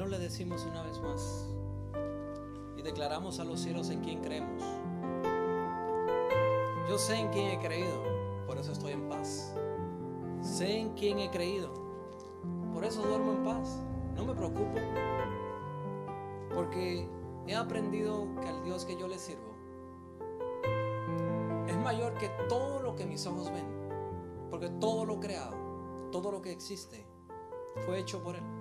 no le decimos una vez más? Y declaramos a los cielos en quién creemos. Yo sé en quién he creído, por eso estoy en paz. Sé en quién he creído, por eso duermo en paz. No me preocupo, porque he aprendido que al Dios que yo le sirvo es mayor que todo lo que mis ojos ven, porque todo lo creado, todo lo que existe, fue hecho por Él.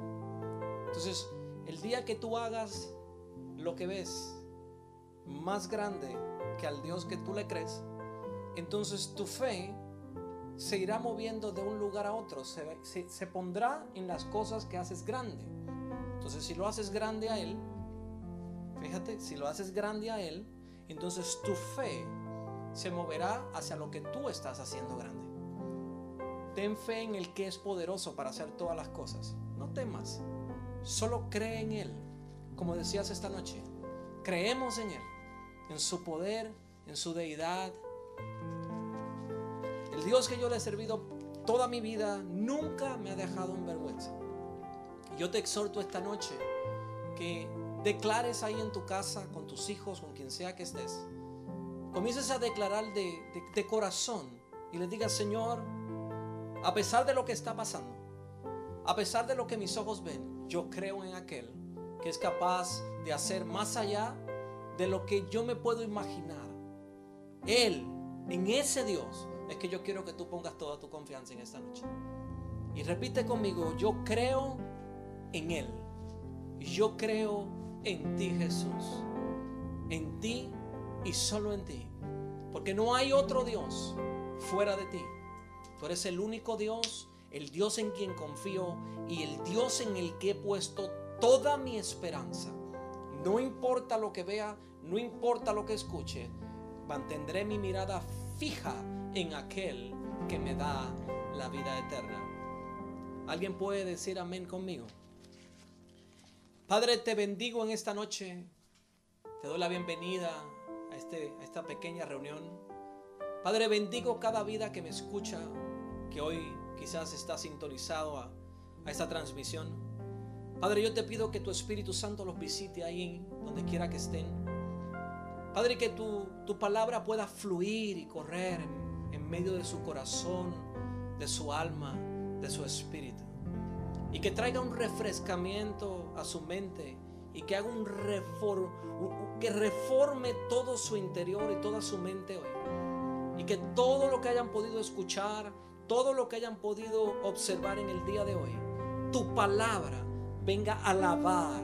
Entonces, el día que tú hagas lo que ves más grande que al Dios que tú le crees, entonces tu fe se irá moviendo de un lugar a otro, se, pondrá en las cosas que haces grande. Entonces si lo haces grande a Él, fíjate, si lo haces grande a Él, entonces tu fe se moverá hacia lo que tú estás haciendo grande. Ten fe en el que es poderoso para hacer todas las cosas. No temas, solo cree en Él. Como decías esta noche, creemos en Él, en su poder, en su deidad, el Dios que yo le he servido toda mi vida nunca me ha dejado en vergüenza. Yo te exhorto esta noche que declares ahí en tu casa, con tus hijos, con quien sea que estés. Comiences a declarar de, de corazón y le digas, Señor, a pesar de lo que está pasando, a pesar de lo que mis ojos ven, yo creo en aquel que es capaz de hacer más allá de lo que yo me puedo imaginar. Él, en ese Dios, es que yo quiero que tú pongas toda tu confianza en esta noche. Y repite conmigo, yo creo en Él. Yo creo en ti, Jesús. En ti y solo en ti. Porque no hay otro Dios fuera de ti. Tú eres el único Dios, el Dios en quien confío y el Dios en el que he puesto toda mi esperanza. No importa lo que vea, no importa lo que escuche, mantendré mi mirada fija en aquel que me da la vida eterna. ¿Alguien puede decir amén conmigo? Padre, te bendigo en esta noche. Te doy la bienvenida a, este, a esta pequeña reunión. Padre, bendigo cada vida que me escucha, que hoy quizás está sintonizado a, a esta transmisión. Padre, yo te pido que tu Espíritu Santo los visite ahí donde quiera que estén. Padre, que tu, tu palabra pueda fluir y correr en medio de su corazón, de su alma, de su espíritu. Y que traiga un refrescamiento a su mente y que haga un reform, que reforme todo su interior y toda su mente hoy. Y que todo lo que hayan podido escuchar, todo lo que hayan podido observar en el día de hoy, tu palabra venga a lavar,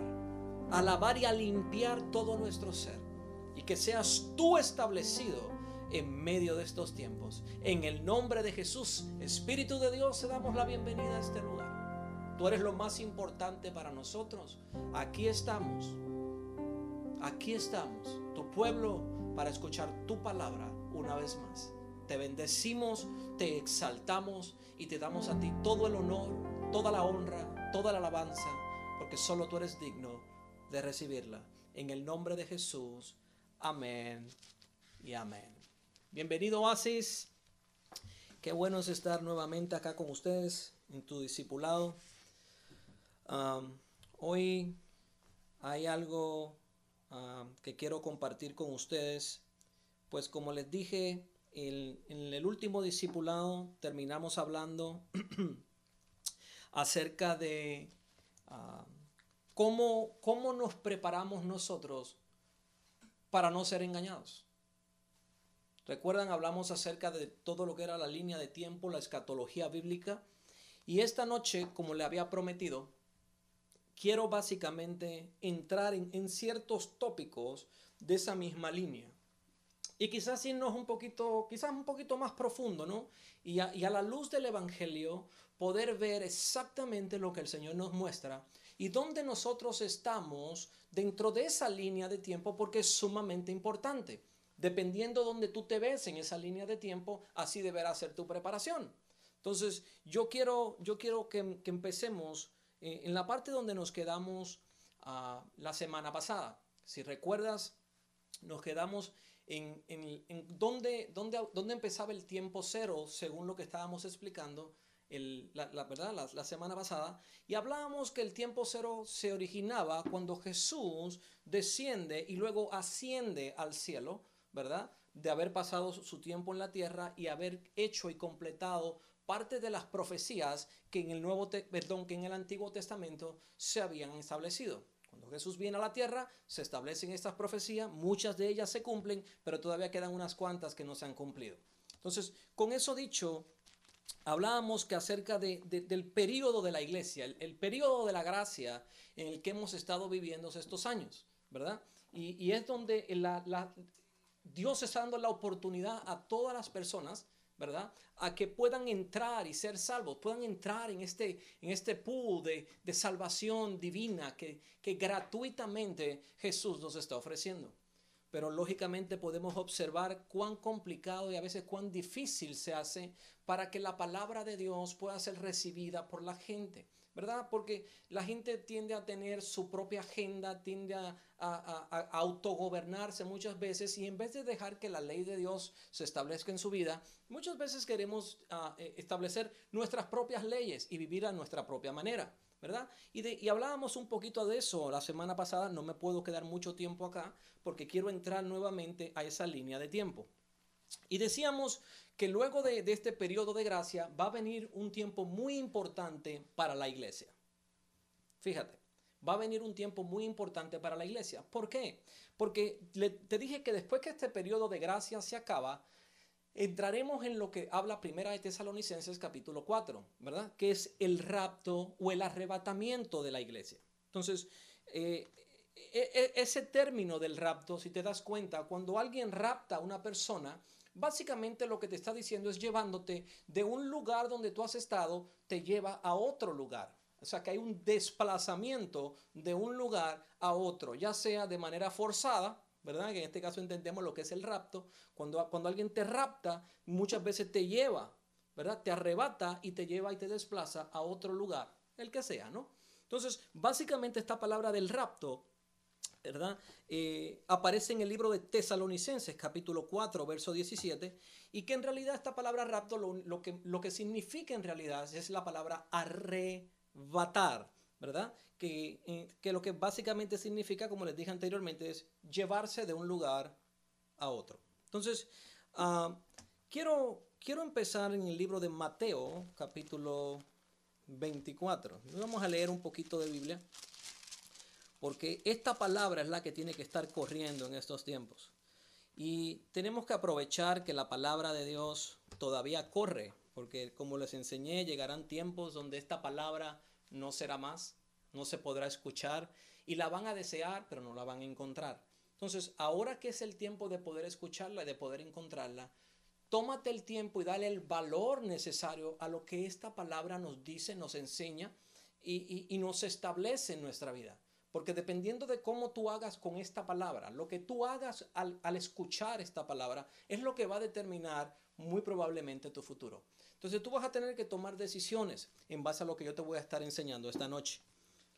a lavar y a limpiar todo nuestro ser. Y que seas tú establecido en medio de estos tiempos. En el nombre de Jesús, Espíritu de Dios, te damos la bienvenida a este lugar. Tú eres lo más importante para nosotros. Aquí estamos. Aquí estamos, tu pueblo, para escuchar tu palabra una vez más. Te bendecimos, te exaltamos y te damos a ti todo el honor, toda la honra, toda la alabanza, porque solo tú eres digno de recibirla. En el nombre de Jesús. Amén y amén. Bienvenido Oasis. Qué bueno es estar nuevamente acá con ustedes en tu discipulado. hoy hay algo que quiero compartir con ustedes. Pues como les dije, en el último discipulado terminamos hablando acerca de cómo, cómo nos preparamos nosotros para no ser engañados. Recuerdan, hablamos acerca de todo lo que era la línea de tiempo, la escatología bíblica. Y esta noche, como le había prometido, quiero básicamente entrar en, ciertos tópicos de esa misma línea. Y quizás irnos un poquito, quizás un poquito más profundo, ¿no? Y a, la luz del Evangelio poder ver exactamente lo que el Señor nos muestra y dónde nosotros estamos dentro de esa línea de tiempo porque es sumamente importante. Dependiendo donde tú te ves en esa línea de tiempo, así deberá ser tu preparación. Entonces, yo quiero, yo quiero que, empecemos eh, en la parte donde nos quedamos ah, la semana pasada. Si recuerdas, nos quedamos en, en, donde, donde, donde, empezaba el tiempo cero, según lo que estábamos explicando la, ¿verdad? La, semana pasada y hablábamos que el tiempo cero se originaba cuando Jesús desciende y luego asciende al cielo, ¿verdad? De haber pasado su tiempo en la tierra y haber hecho y completado parte de las profecías que en el Nuevo, perdón, que en el Antiguo Testamento se habían establecido. Cuando Jesús viene a la tierra, se establecen estas profecías, muchas de ellas se cumplen, pero todavía quedan unas cuantas que no se han cumplido. Entonces, con eso dicho, hablábamos que acerca del periodo de la iglesia, el, periodo de la gracia en el que hemos estado viviendo estos años, ¿verdad? Y, es donde Dios está dando la oportunidad a todas las personas, ¿verdad? A que puedan entrar y ser salvos, puedan entrar en este, en este pool de, salvación divina que, que gratuitamente Jesús nos está ofreciendo pero lógicamente podemos observar cuán complicado y a veces cuán difícil se hace para que la palabra de Dios pueda ser recibida por la gente, ¿verdad? Porque la gente tiende a tener su propia agenda, tiende a, autogobernarse muchas veces y en vez de dejar que la ley de Dios se establezca en su vida, muchas veces queremos eh, establecer nuestras propias leyes y vivir a nuestra propia manera. ¿verdad? Y, hablábamos un poquito de eso la semana pasada, no me puedo quedar mucho tiempo acá porque quiero entrar nuevamente a esa línea de tiempo. Y decíamos que luego de, este periodo de gracia va a venir un tiempo muy importante para la iglesia. Fíjate, va a venir un tiempo muy importante para la iglesia. ¿Por qué? Porque te dije que después que este periodo de gracia se acaba, entraremos en lo que habla Primera de Tesalonicenses capítulo 4, ¿verdad? Que es el rapto o el arrebatamiento de la iglesia. Entonces, eh, e, e, ese término del rapto, si te das cuenta, cuando alguien rapta a una persona, básicamente lo que te está diciendo es llevándote de un lugar donde tú has estado, te lleva a otro lugar. O sea que hay un desplazamiento de un lugar a otro, ya sea de manera forzada, ¿verdad? Que en este caso entendemos lo que es el rapto. Cuando, cuando alguien te rapta, muchas veces te lleva, ¿verdad? Te arrebata y te lleva y te desplaza a otro lugar, el que sea, ¿no? Entonces, básicamente esta palabra del rapto, ¿verdad? Eh, aparece en el libro de Tesalonicenses, capítulo 4, verso 17, y que en realidad esta palabra rapto lo, que, lo que significa en realidad es la palabra arrebatar, ¿verdad? Eh, que, lo que básicamente significa, como les dije anteriormente, es llevarse de un lugar a otro. Entonces, ah, quiero, quiero empezar en el libro de Mateo, capítulo 24. Vamos a leer un poquito de Biblia, porque esta palabra es la que tiene que estar corriendo en estos tiempos. Y tenemos que aprovechar que la palabra de Dios todavía corre, porque como les enseñé, llegarán tiempos donde esta palabra no será más no se podrá escuchar y la van a desear, pero no la van a encontrar. Entonces, ahora que es el tiempo de poder escucharla y de poder encontrarla, tómate el tiempo y dale el valor necesario a lo que esta palabra nos dice, nos enseña y, nos establece en nuestra vida. Porque dependiendo de cómo tú hagas con esta palabra, lo que tú hagas al, escuchar esta palabra es lo que va a determinar muy probablemente tu futuro. Entonces tú vas a tener que tomar decisiones en base a lo que yo te voy a estar enseñando esta noche.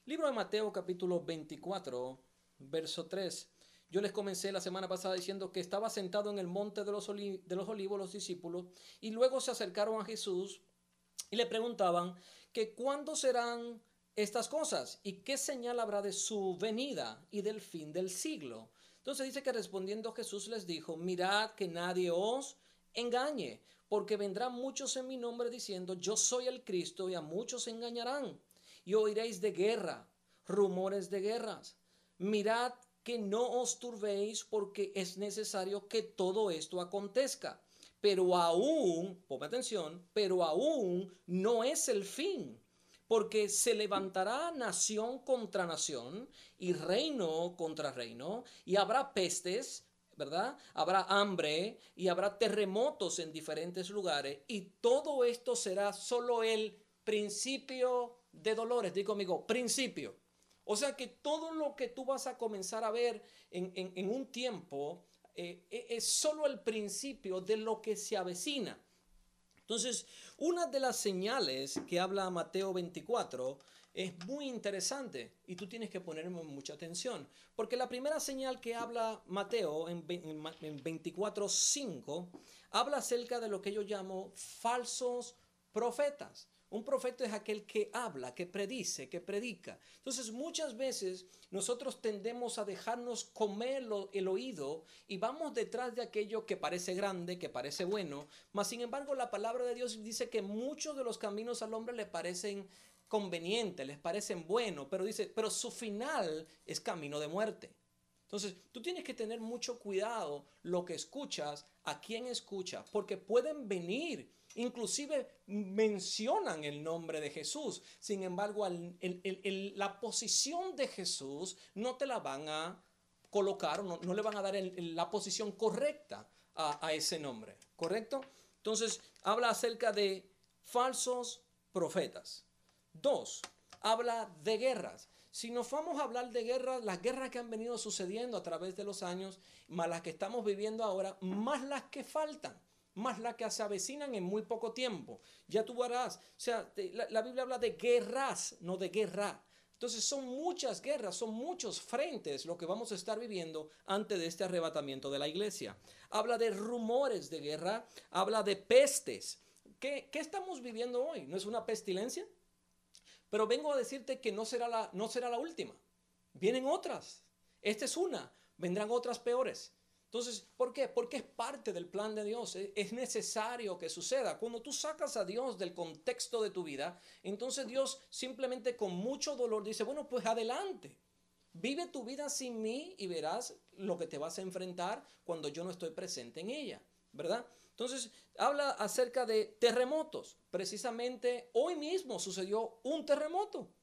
Libro de Mateo capítulo 24, verso 3. Yo les comencé la semana pasada diciendo que estaba sentado en el monte de los, de los olivos los discípulos y luego se acercaron a Jesús y le preguntaban que cuándo serán estas cosas y qué señal habrá de su venida y del fin del siglo. Entonces dice que respondiendo Jesús les dijo, mirad que nadie os engañe, porque vendrán muchos en mi nombre diciendo, yo soy el Cristo y a muchos engañarán y oiréis de guerra, rumores de guerras. Mirad que no os turbéis porque es necesario que todo esto acontezca. Pero aún, ponme atención, pero aún no es el fin, porque se levantará nación contra nación y reino contra reino, y habrá pestes, ¿verdad? Habrá hambre y habrá terremotos en diferentes lugares, y todo esto será solo el principio de dolores, digo conmigo, principio. O sea que todo lo que tú vas a comenzar a ver en, un tiempo eh, e, es solo el principio de lo que se avecina. Entonces, una de las señales que habla Mateo 24 es muy interesante y tú tienes que ponerme mucha atención, porque la primera señal que habla Mateo en, en, en 24.5 habla acerca de lo que yo llamo falsos profetas Un profeta es aquel que habla, que predice, que predica. Entonces muchas veces nosotros tendemos a dejarnos comer el oído y vamos detrás de aquello que parece grande, que parece bueno. Mas sin embargo la palabra de Dios dice que muchos de los caminos al hombre le parecen convenientes, les parecen buenos, pero dice, pero su final es camino de muerte. Entonces, tú tienes que tener mucho cuidado lo que escuchas, a quién escuchas, porque pueden venir Inclusive mencionan el nombre de Jesús. Sin embargo, la posición de Jesús no te la van a colocar, no, no le van a dar la posición correcta a, a ese nombre. ¿Correcto? Entonces, habla acerca de falsos profetas. Dos, habla de guerras. Si nos vamos a hablar de guerras, las guerras que han venido sucediendo a través de los años, más las que estamos viviendo ahora, más las que faltan más las que se avecinan en muy poco tiempo. Ya tú verás, o sea, la, Biblia habla de guerras, no de guerra. Entonces son muchas guerras, son muchos frentes lo que vamos a estar viviendo antes de este arrebatamiento de la iglesia. Habla de rumores de guerra, habla de pestes. ¿Qué, qué estamos viviendo hoy? ¿No es una pestilencia? Pero vengo a decirte que no será la, no será la última. Vienen otras. Esta es una. Vendrán otras peores. Entonces, ¿por qué? Porque es parte del plan de Dios. E, es necesario que suceda. Cuando tú sacas a Dios del contexto de tu vida, entonces Dios simplemente con mucho dolor dice, bueno, pues adelante. Vive tu vida sin mí y verás lo que te vas a enfrentar cuando yo no estoy presente en ella, ¿verdad? Entonces, habla acerca de terremotos. Precisamente hoy mismo sucedió un terremoto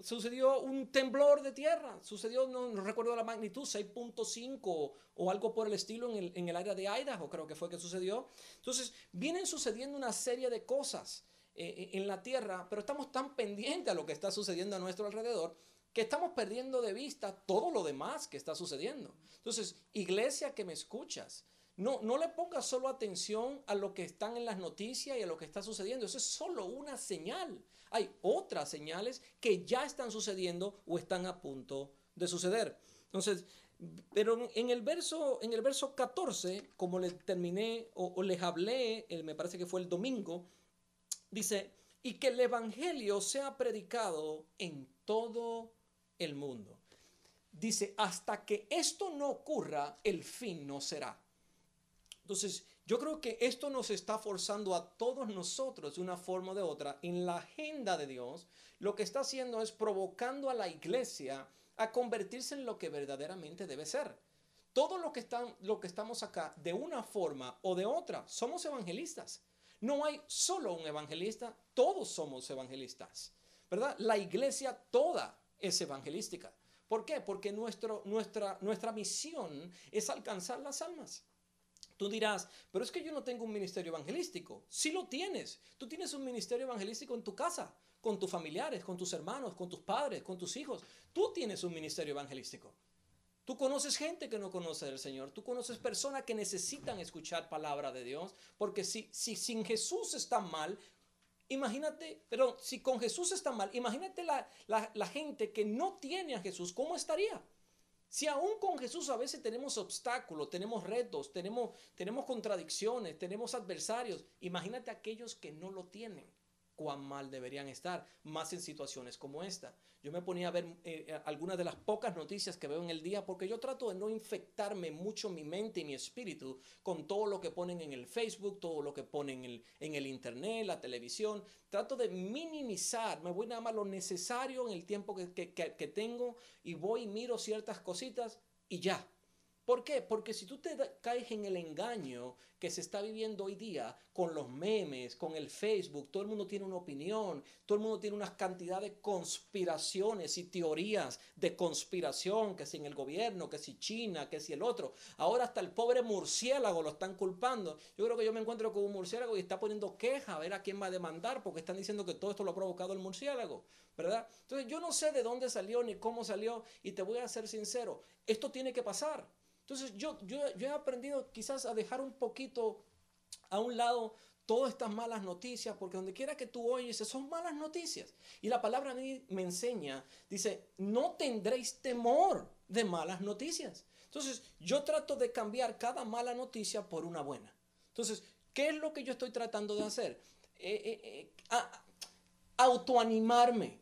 sucedió un temblor de tierra, sucedió, no, recuerdo la magnitud, 6.5 o, algo por el estilo en el, área de Idaho, creo que fue que sucedió. Entonces, vienen sucediendo una serie de cosas eh, eh, en la tierra, pero estamos tan pendientes a lo que está sucediendo a nuestro alrededor que estamos perdiendo de vista todo lo demás que está sucediendo. Entonces, iglesia que me escuchas, no, no le pongas solo atención a lo que están en las noticias y a lo que está sucediendo. Eso es solo una señal hay otras señales que ya están sucediendo o están a punto de suceder. Entonces, pero en el verso, en el verso 14, como les terminé o, les hablé, me parece que fue el domingo, dice, y que el Evangelio sea predicado en todo el mundo. Dice, hasta que esto no ocurra, el fin no será. Entonces, yo creo que esto nos está forzando a todos nosotros de una forma o de otra en la agenda de Dios. Lo que está haciendo es provocando a la iglesia a convertirse en lo que verdaderamente debe ser. Todo lo que, están, lo que estamos acá, de una forma o de otra, somos evangelistas. No hay solo un evangelista, todos somos evangelistas. ¿Verdad? La iglesia toda es evangelística. ¿Por qué? Porque nuestro, nuestra, nuestra misión es alcanzar las almas. Tú dirás, pero es que yo no tengo un ministerio evangelístico. Sí lo tienes. Tú tienes un ministerio evangelístico en tu casa, con tus familiares, con tus hermanos, con tus padres, con tus hijos. Tú tienes un ministerio evangelístico. Tú conoces gente que no conoce del Señor. Tú conoces personas que necesitan escuchar palabra de Dios. Porque si, si sin Jesús está mal, imagínate, pero si con Jesús está mal, imagínate la, la, la gente que no tiene a Jesús, ¿cómo estaría? Si aún con Jesús a veces tenemos obstáculos, tenemos retos, tenemos, tenemos contradicciones, tenemos adversarios, imagínate aquellos que no lo tienen cuán mal deberían estar, más en situaciones como esta. Yo me ponía a ver eh, eh, algunas de las pocas noticias que veo en el día porque yo trato de no infectarme mucho mi mente y mi espíritu con todo lo que ponen en el Facebook, todo lo que ponen en el, Internet, la televisión. Trato de minimizar, me voy nada más lo necesario en el tiempo que, que, que tengo y voy y miro ciertas cositas y ya. ¿Por qué? Porque si tú te caes en el engaño que se está viviendo hoy día con los memes, con el Facebook, todo el mundo tiene una opinión, todo el mundo tiene una cantidad de conspiraciones y teorías de conspiración, que si en el gobierno, que si China, que si el otro. Ahora hasta el pobre murciélago lo están culpando. Yo creo que yo me encuentro con un murciélago y está poniendo queja a ver a quién va a demandar porque están diciendo que todo esto lo ha provocado el murciélago, ¿verdad? Entonces yo no sé de dónde salió ni cómo salió y te voy a ser sincero, esto tiene que pasar. Entonces yo, yo, he aprendido quizás a dejar un poquito a un lado todas estas malas noticias, porque donde quiera que tú oyes, son malas noticias. Y la palabra a mí me enseña, dice, no tendréis temor de malas noticias. Entonces, yo trato de cambiar cada mala noticia por una buena. Entonces, ¿qué es lo que yo estoy tratando de hacer? Eh, eh, eh, autoanimarme,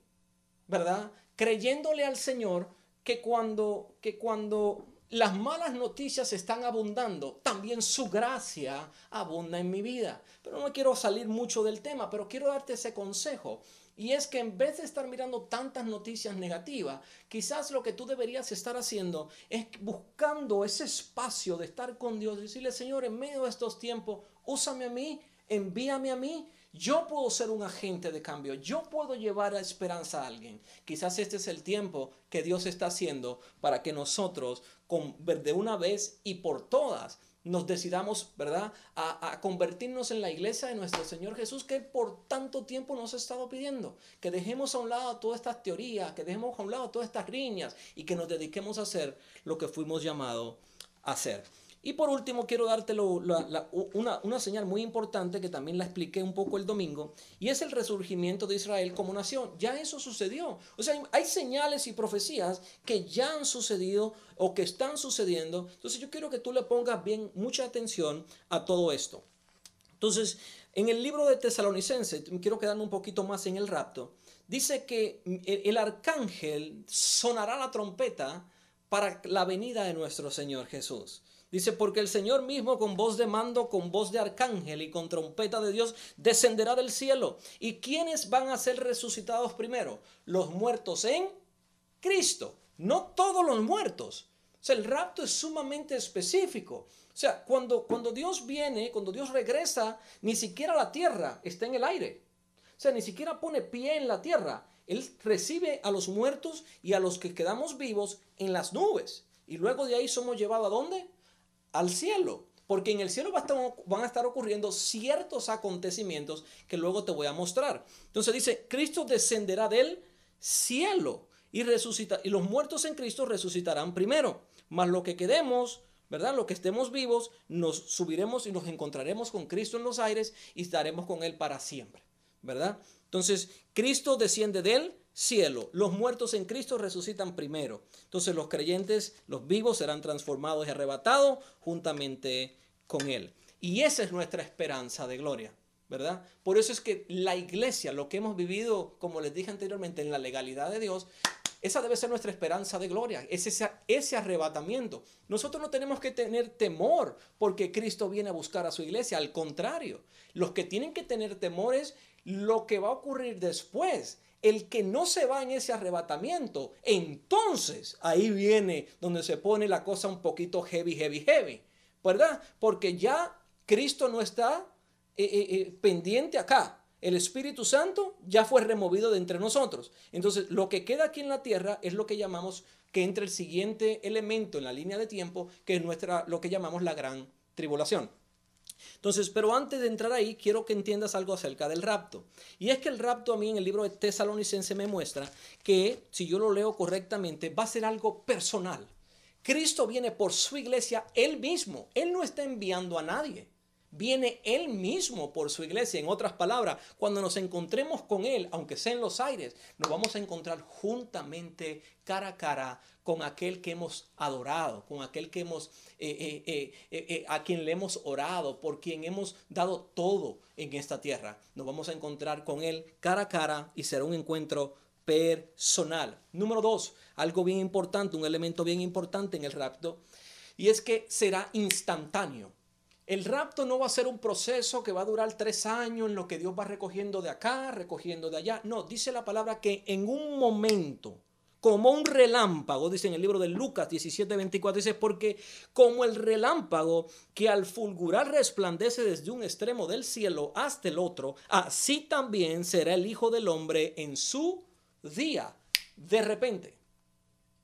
¿verdad? Creyéndole al Señor que cuando, que cuando las malas noticias están abundando, también su gracia abunda en mi vida. Pero no quiero salir mucho del tema, pero quiero darte ese consejo. Y es que en vez de estar mirando tantas noticias negativas, quizás lo que tú deberías estar haciendo es buscando ese espacio de estar con Dios y decirle, Señor, en medio de estos tiempos, úsame a mí, envíame a mí. Yo puedo ser un agente de cambio, yo puedo llevar a esperanza a alguien. Quizás este es el tiempo que Dios está haciendo para que nosotros, de una vez y por todas, nos decidamos, ¿verdad?, a, convertirnos en la iglesia de nuestro Señor Jesús que por tanto tiempo nos ha estado pidiendo. Que dejemos a un lado todas estas teorías, que dejemos a un lado todas estas riñas y que nos dediquemos a hacer lo que fuimos llamados a hacer. Y por último, quiero darte una, señal muy importante que también la expliqué un poco el domingo, y es el resurgimiento de Israel como nación. Ya eso sucedió. O sea, hay señales y profecías que ya han sucedido o que están sucediendo. Entonces yo quiero que tú le pongas bien mucha atención a todo esto. Entonces, en el libro de Tesalonicense, quiero quedarme un poquito más en el rapto, dice que el arcángel sonará la trompeta para la venida de nuestro Señor Jesús. Dice, porque el Señor mismo con voz de mando, con voz de arcángel y con trompeta de Dios descenderá del cielo. ¿Y quiénes van a ser resucitados primero? Los muertos en Cristo. No todos los muertos. O sea, el rapto es sumamente específico. O sea, cuando, cuando Dios viene, cuando Dios regresa, ni siquiera la tierra está en el aire. O sea, ni siquiera pone pie en la tierra. Él recibe a los muertos y a los que quedamos vivos en las nubes. Y luego de ahí somos llevados a dónde? Al cielo. Porque en el cielo van a estar ocurriendo ciertos acontecimientos que luego te voy a mostrar. Entonces dice, Cristo descenderá del cielo y resucita y los muertos en Cristo resucitarán primero. Mas lo que quedemos, ¿verdad? Lo que estemos vivos, nos subiremos y nos encontraremos con Cristo en los aires y estaremos con él para siempre, ¿verdad? Entonces, Cristo desciende del cielo. Los muertos en Cristo resucitan primero. Entonces los creyentes, los vivos, serán transformados y arrebatados juntamente con Él. Y esa es nuestra esperanza de gloria, ¿verdad? Por eso es que la iglesia, lo que hemos vivido, como les dije anteriormente, en la legalidad de Dios, esa debe ser nuestra esperanza de gloria, es ese, ese arrebatamiento. Nosotros no tenemos que tener temor porque Cristo viene a buscar a su iglesia, al contrario, los que tienen que tener temor es lo que va a ocurrir después el que no se va en ese arrebatamiento, entonces ahí viene donde se pone la cosa un poquito heavy, heavy, heavy, ¿verdad? Porque ya Cristo no está eh, eh, eh, pendiente acá. El Espíritu Santo ya fue removido de entre nosotros. Entonces, lo que queda aquí en la tierra es lo que llamamos que entre el siguiente elemento en la línea de tiempo, que es nuestra, lo que llamamos la gran tribulación. Entonces, pero antes de entrar ahí, quiero que entiendas algo acerca del rapto. Y es que el rapto a mí en el libro de Tesalonicense me muestra que, si yo lo leo correctamente, va a ser algo personal. Cristo viene por su iglesia él mismo. Él no está enviando a nadie viene Él mismo por su iglesia. En otras palabras, cuando nos encontremos con Él, aunque sea en los aires, nos vamos a encontrar juntamente cara a cara con aquel que hemos adorado, con aquel que hemos, eh, eh, eh, a quien le hemos orado, por quien hemos dado todo en esta tierra. Nos vamos a encontrar con Él cara a cara y será un encuentro personal. Número dos, algo bien importante, un elemento bien importante en el rapto, y es que será instantáneo. El rapto no va a ser un proceso que va a durar tres años en lo que Dios va recogiendo de acá, recogiendo de allá. No, dice la palabra que en un momento, como un relámpago, dice en el libro de Lucas 17, 24, dice, porque como el relámpago que al fulgurar resplandece desde un extremo del cielo hasta el otro, así también será el Hijo del Hombre en su día, de repente.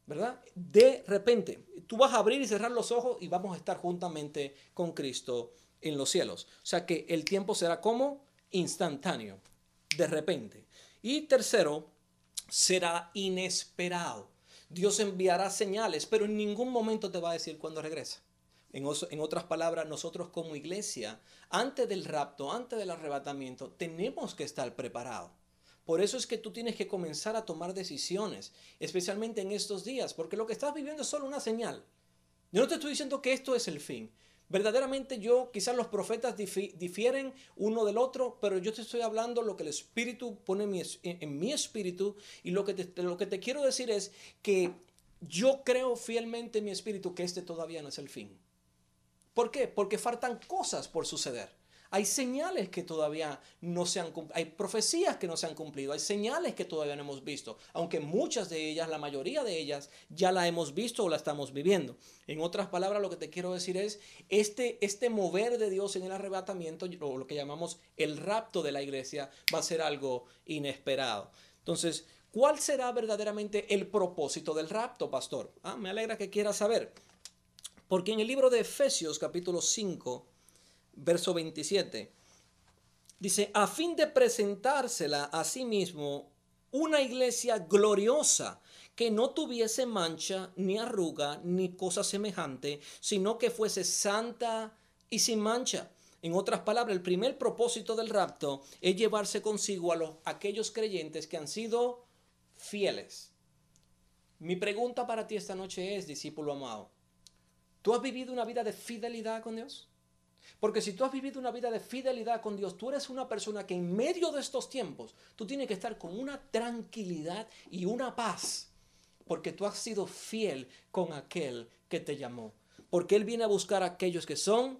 ¿Verdad? De repente, tú vas a abrir y cerrar los ojos y vamos a estar juntamente con Cristo en los cielos. O sea que el tiempo será como instantáneo, de repente. Y tercero, será inesperado. Dios enviará señales, pero en ningún momento te va a decir cuándo regresa. En, en, otras palabras, nosotros como iglesia, antes del rapto, antes del arrebatamiento, tenemos que estar preparados. Por eso es que tú tienes que comenzar a tomar decisiones, especialmente en estos días, porque lo que estás viviendo es solo una señal. Yo no te estoy diciendo que esto es el fin, Verdaderamente yo, quizás los profetas difieren uno del otro, pero yo te estoy hablando lo que el Espíritu pone en mi, espíritu y lo que, te, lo que te quiero decir es que yo creo fielmente en mi espíritu que este todavía no es el fin. ¿Por qué? Porque faltan cosas por suceder. Hay señales que todavía no se han cumplido, hay profecías que no se han cumplido, hay señales que todavía no hemos visto, aunque muchas de ellas, la mayoría de ellas, ya la hemos visto o la estamos viviendo. En otras palabras, lo que te quiero decir es, este, este mover de Dios en el arrebatamiento, o lo que llamamos el rapto de la iglesia, va a ser algo inesperado. Entonces, ¿cuál será verdaderamente el propósito del rapto, pastor? Ah, me alegra que quieras saber. Porque en el libro de Efesios capítulo 5, verso 27, dice, a fin de presentársela a sí mismo una iglesia gloriosa, que no tuviese mancha, ni arruga, ni cosa semejante, sino que fuese santa y sin mancha. En otras palabras, el primer propósito del rapto es llevarse consigo a los, aquellos creyentes que han sido fieles. Mi pregunta para ti esta noche es, discípulo amado, ¿tú has vivido una vida de fidelidad con Dios? Porque si tú has vivido una vida de fidelidad con Dios, tú eres una persona que en medio de estos tiempos, tú tienes que estar con una tranquilidad y una paz, porque tú has sido fiel con aquel que te llamó. Porque Él viene a buscar a aquellos que son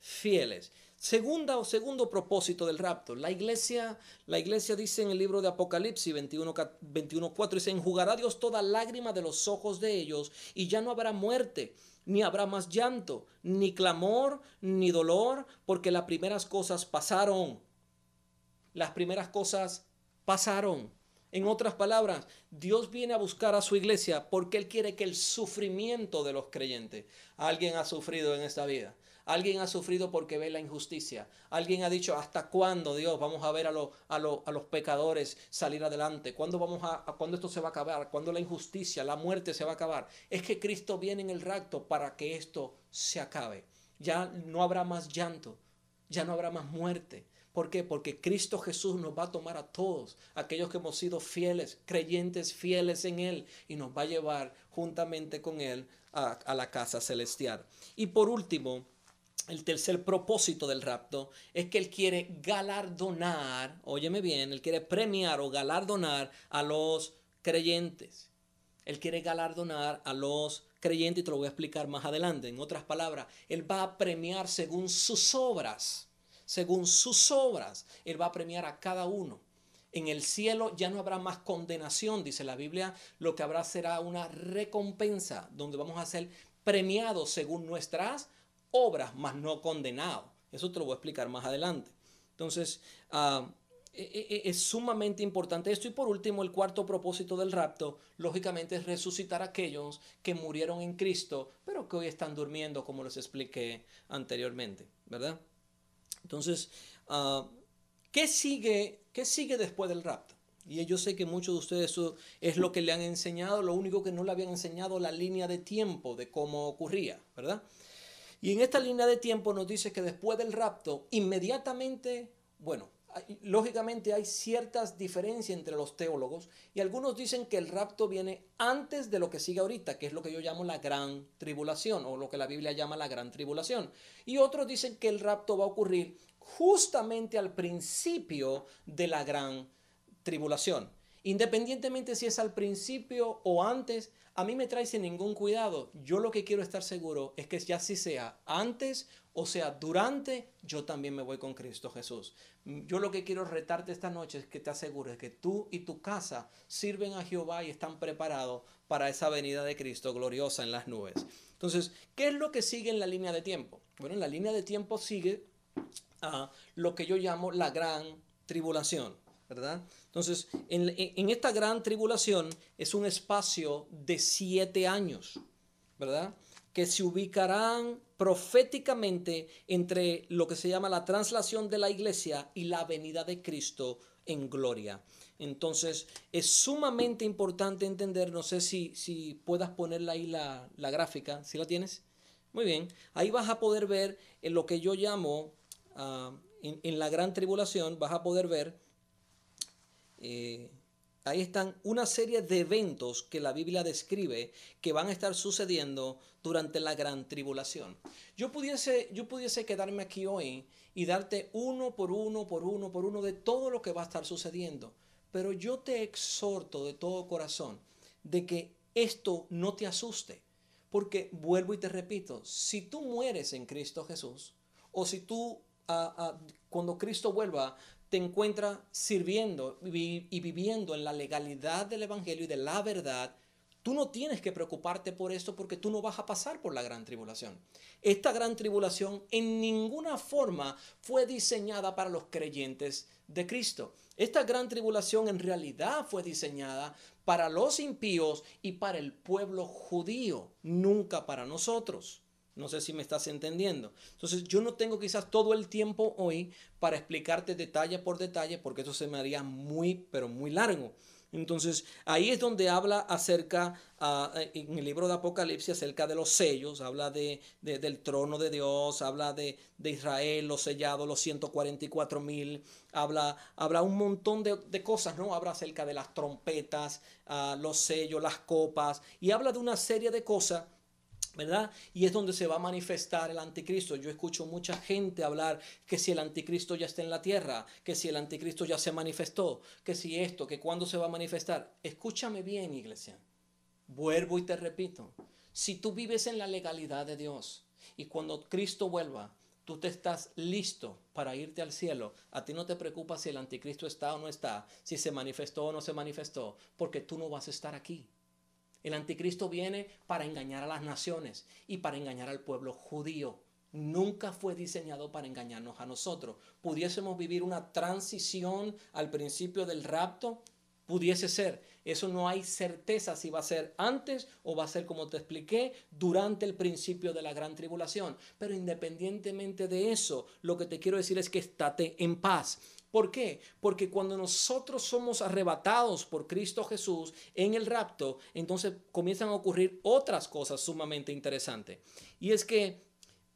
fieles. Segunda o segundo propósito del rapto. La iglesia, la iglesia dice en el libro de Apocalipsis 21.4, 21, dice, enjugará Dios toda lágrima de los ojos de ellos y ya no habrá muerte ni habrá más llanto, ni clamor, ni dolor, porque las primeras cosas pasaron. Las primeras cosas pasaron. En otras palabras, Dios viene a buscar a su iglesia porque Él quiere que el sufrimiento de los creyentes, alguien ha sufrido en esta vida, Alguien ha sufrido porque ve la injusticia. Alguien ha dicho, ¿hasta cuándo, Dios, vamos a ver a, a, los pecadores salir adelante? ¿Cuándo, vamos a, ¿Cuándo esto se va a acabar? ¿Cuándo la injusticia, la muerte se va a acabar? Es que Cristo viene en el rapto para que esto se acabe. Ya no habrá más llanto, ya no habrá más muerte. ¿Por qué? Porque Cristo Jesús nos va a tomar a todos, aquellos que hemos sido fieles, creyentes fieles en Él, y nos va a llevar juntamente con Él a, a la casa celestial. Y por último, el tercer propósito del rapto es que él quiere galardonar, óyeme bien, él quiere premiar o galardonar a los creyentes. Él quiere galardonar a los creyentes y te lo voy a explicar más adelante. En otras palabras, él va a premiar según sus obras. Según sus obras, él va a premiar a cada uno. En el cielo ya no habrá más condenación, dice la Biblia, lo que habrá será una recompensa donde vamos a ser premiados según nuestras obras, mas no condenado. Eso te lo voy a explicar más adelante. Entonces, ah, e, e, e, es sumamente importante esto. Y por último, el cuarto propósito del rapto, lógicamente, es resucitar a aquellos que murieron en Cristo, pero que hoy están durmiendo, como les expliqué anteriormente, ¿verdad? Entonces, ah, ¿qué, sigue, ¿qué sigue después del rapto? Y yo sé que muchos de ustedes eso es lo que le han enseñado, lo único que no le habían enseñado la línea de tiempo de cómo ocurría, ¿verdad? Y en esta línea de tiempo nos dice que después del rapto, inmediatamente, bueno, lógicamente hay ciertas diferencias entre los teólogos y algunos dicen que el rapto viene antes de lo que sigue ahorita, que es lo que yo llamo la gran tribulación o lo que la Biblia llama la gran tribulación. Y otros dicen que el rapto va a ocurrir justamente al principio de la gran tribulación. Independientemente si es al principio o antes, a mí me trae sin ningún cuidado. Yo lo que quiero estar seguro es que ya si sea antes o sea durante, yo también me voy con Cristo Jesús. Yo lo que quiero retarte esta noche es que te asegures que tú y tu casa sirven a Jehová y están preparados para esa venida de Cristo gloriosa en las nubes. Entonces, ¿qué es lo que sigue en la línea de tiempo? Bueno, en la línea de tiempo sigue a lo que yo llamo la gran tribulación. ¿Verdad? Entonces, en, esta gran tribulación es un espacio de siete años, ¿verdad? Que se ubicarán proféticamente entre lo que se llama la translación de la iglesia y la venida de Cristo en gloria. Entonces, es sumamente importante entender, no sé si, si puedas ponerla ahí la, gráfica, si la tienes. Muy bien, ahí vas a poder ver en lo que yo llamo, ah, en, en la gran tribulación, vas a poder ver eh, ahí están una serie de eventos que la Biblia describe que van a estar sucediendo durante la gran tribulación. Yo pudiese, yo pudiese quedarme aquí hoy y darte uno por uno, por uno, por uno de todo lo que va a estar sucediendo. Pero yo te exhorto de todo corazón de que esto no te asuste. Porque vuelvo y te repito, si tú mueres en Cristo Jesús, o si tú ah, ah, cuando Cristo vuelva te encuentra sirviendo y viviendo en la legalidad del Evangelio y de la verdad, Tú no tienes que preocuparte por esto porque tú no vas a pasar por la gran tribulación. Esta gran tribulación en ninguna forma fue diseñada para los creyentes de Cristo. Esta gran tribulación en realidad fue diseñada para los impíos y para el pueblo judío, nunca para nosotros. No sé si me estás entendiendo. Entonces yo no tengo quizás todo el tiempo hoy para explicarte detalle por detalle porque eso se me haría muy, pero muy largo. Entonces, ahí es donde habla acerca, ah, en el libro de Apocalipsis, acerca de los sellos, habla de, del trono de Dios, habla de, Israel, los sellados, los 144 mil, habla, habla un montón de, cosas, ¿no? Habla acerca de las trompetas, ah, los sellos, las copas, y habla de una serie de cosas ¿verdad? Y es donde se va a manifestar el anticristo. Yo escucho mucha gente hablar que si el anticristo ya está en la tierra, que si el anticristo ya se manifestó, que si esto, que cuándo se va a manifestar. Escúchame bien, iglesia. Vuelvo y te repito. Si tú vives en la legalidad de Dios y cuando Cristo vuelva, tú te estás listo para irte al cielo. A ti no te preocupa si el anticristo está o no está, si se manifestó o no se manifestó, porque tú no vas a estar aquí. El anticristo viene para engañar a las naciones y para engañar al pueblo judío. Nunca fue diseñado para engañarnos a nosotros. ¿Pudiésemos vivir una transición al principio del rapto? Pudiese ser. Eso no hay certeza si va a ser antes o va a ser, como te expliqué, durante el principio de la gran tribulación. Pero independientemente de eso, lo que te quiero decir es que estate en paz. ¿Por qué? Porque cuando nosotros somos arrebatados por Cristo Jesús en el rapto, entonces comienzan a ocurrir otras cosas sumamente interesantes. Y es que,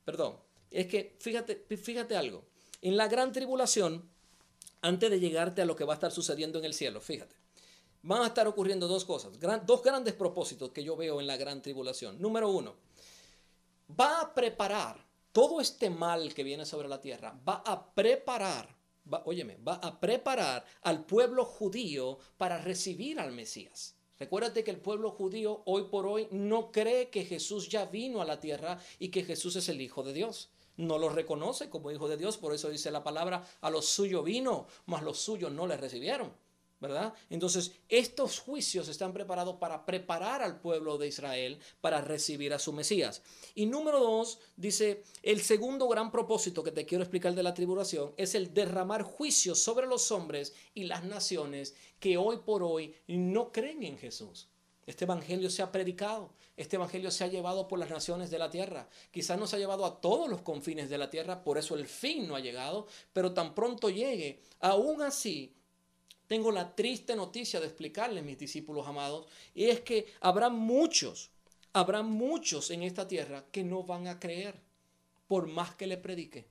perdón, es que fíjate, fíjate algo. En la gran tribulación, antes de llegarte a lo que va a estar sucediendo en el cielo, fíjate, van a estar ocurriendo dos cosas, dos grandes propósitos que yo veo en la gran tribulación. Número uno, va a preparar todo este mal que viene sobre la tierra, va a preparar va, óyeme, va a preparar al pueblo judío para recibir al Mesías. Recuérdate que el pueblo judío hoy por hoy no cree que Jesús ya vino a la tierra y que Jesús es el Hijo de Dios. No lo reconoce como Hijo de Dios, por eso dice la palabra, a los suyos vino, mas los suyos no le recibieron. ¿Verdad? Entonces, estos juicios están preparados para preparar al pueblo de Israel para recibir a su Mesías. Y número dos, dice, el segundo gran propósito que te quiero explicar de la tribulación es el derramar juicios sobre los hombres y las naciones que hoy por hoy no creen en Jesús. Este evangelio se ha predicado, este evangelio se ha llevado por las naciones de la tierra. Quizás no se ha llevado a todos los confines de la tierra, por eso el fin no ha llegado, pero tan pronto llegue, aún así tengo la triste noticia de explicarle a mis discípulos amados, y es que habrá muchos, habrá muchos en esta tierra que no van a creer, por más que le predique,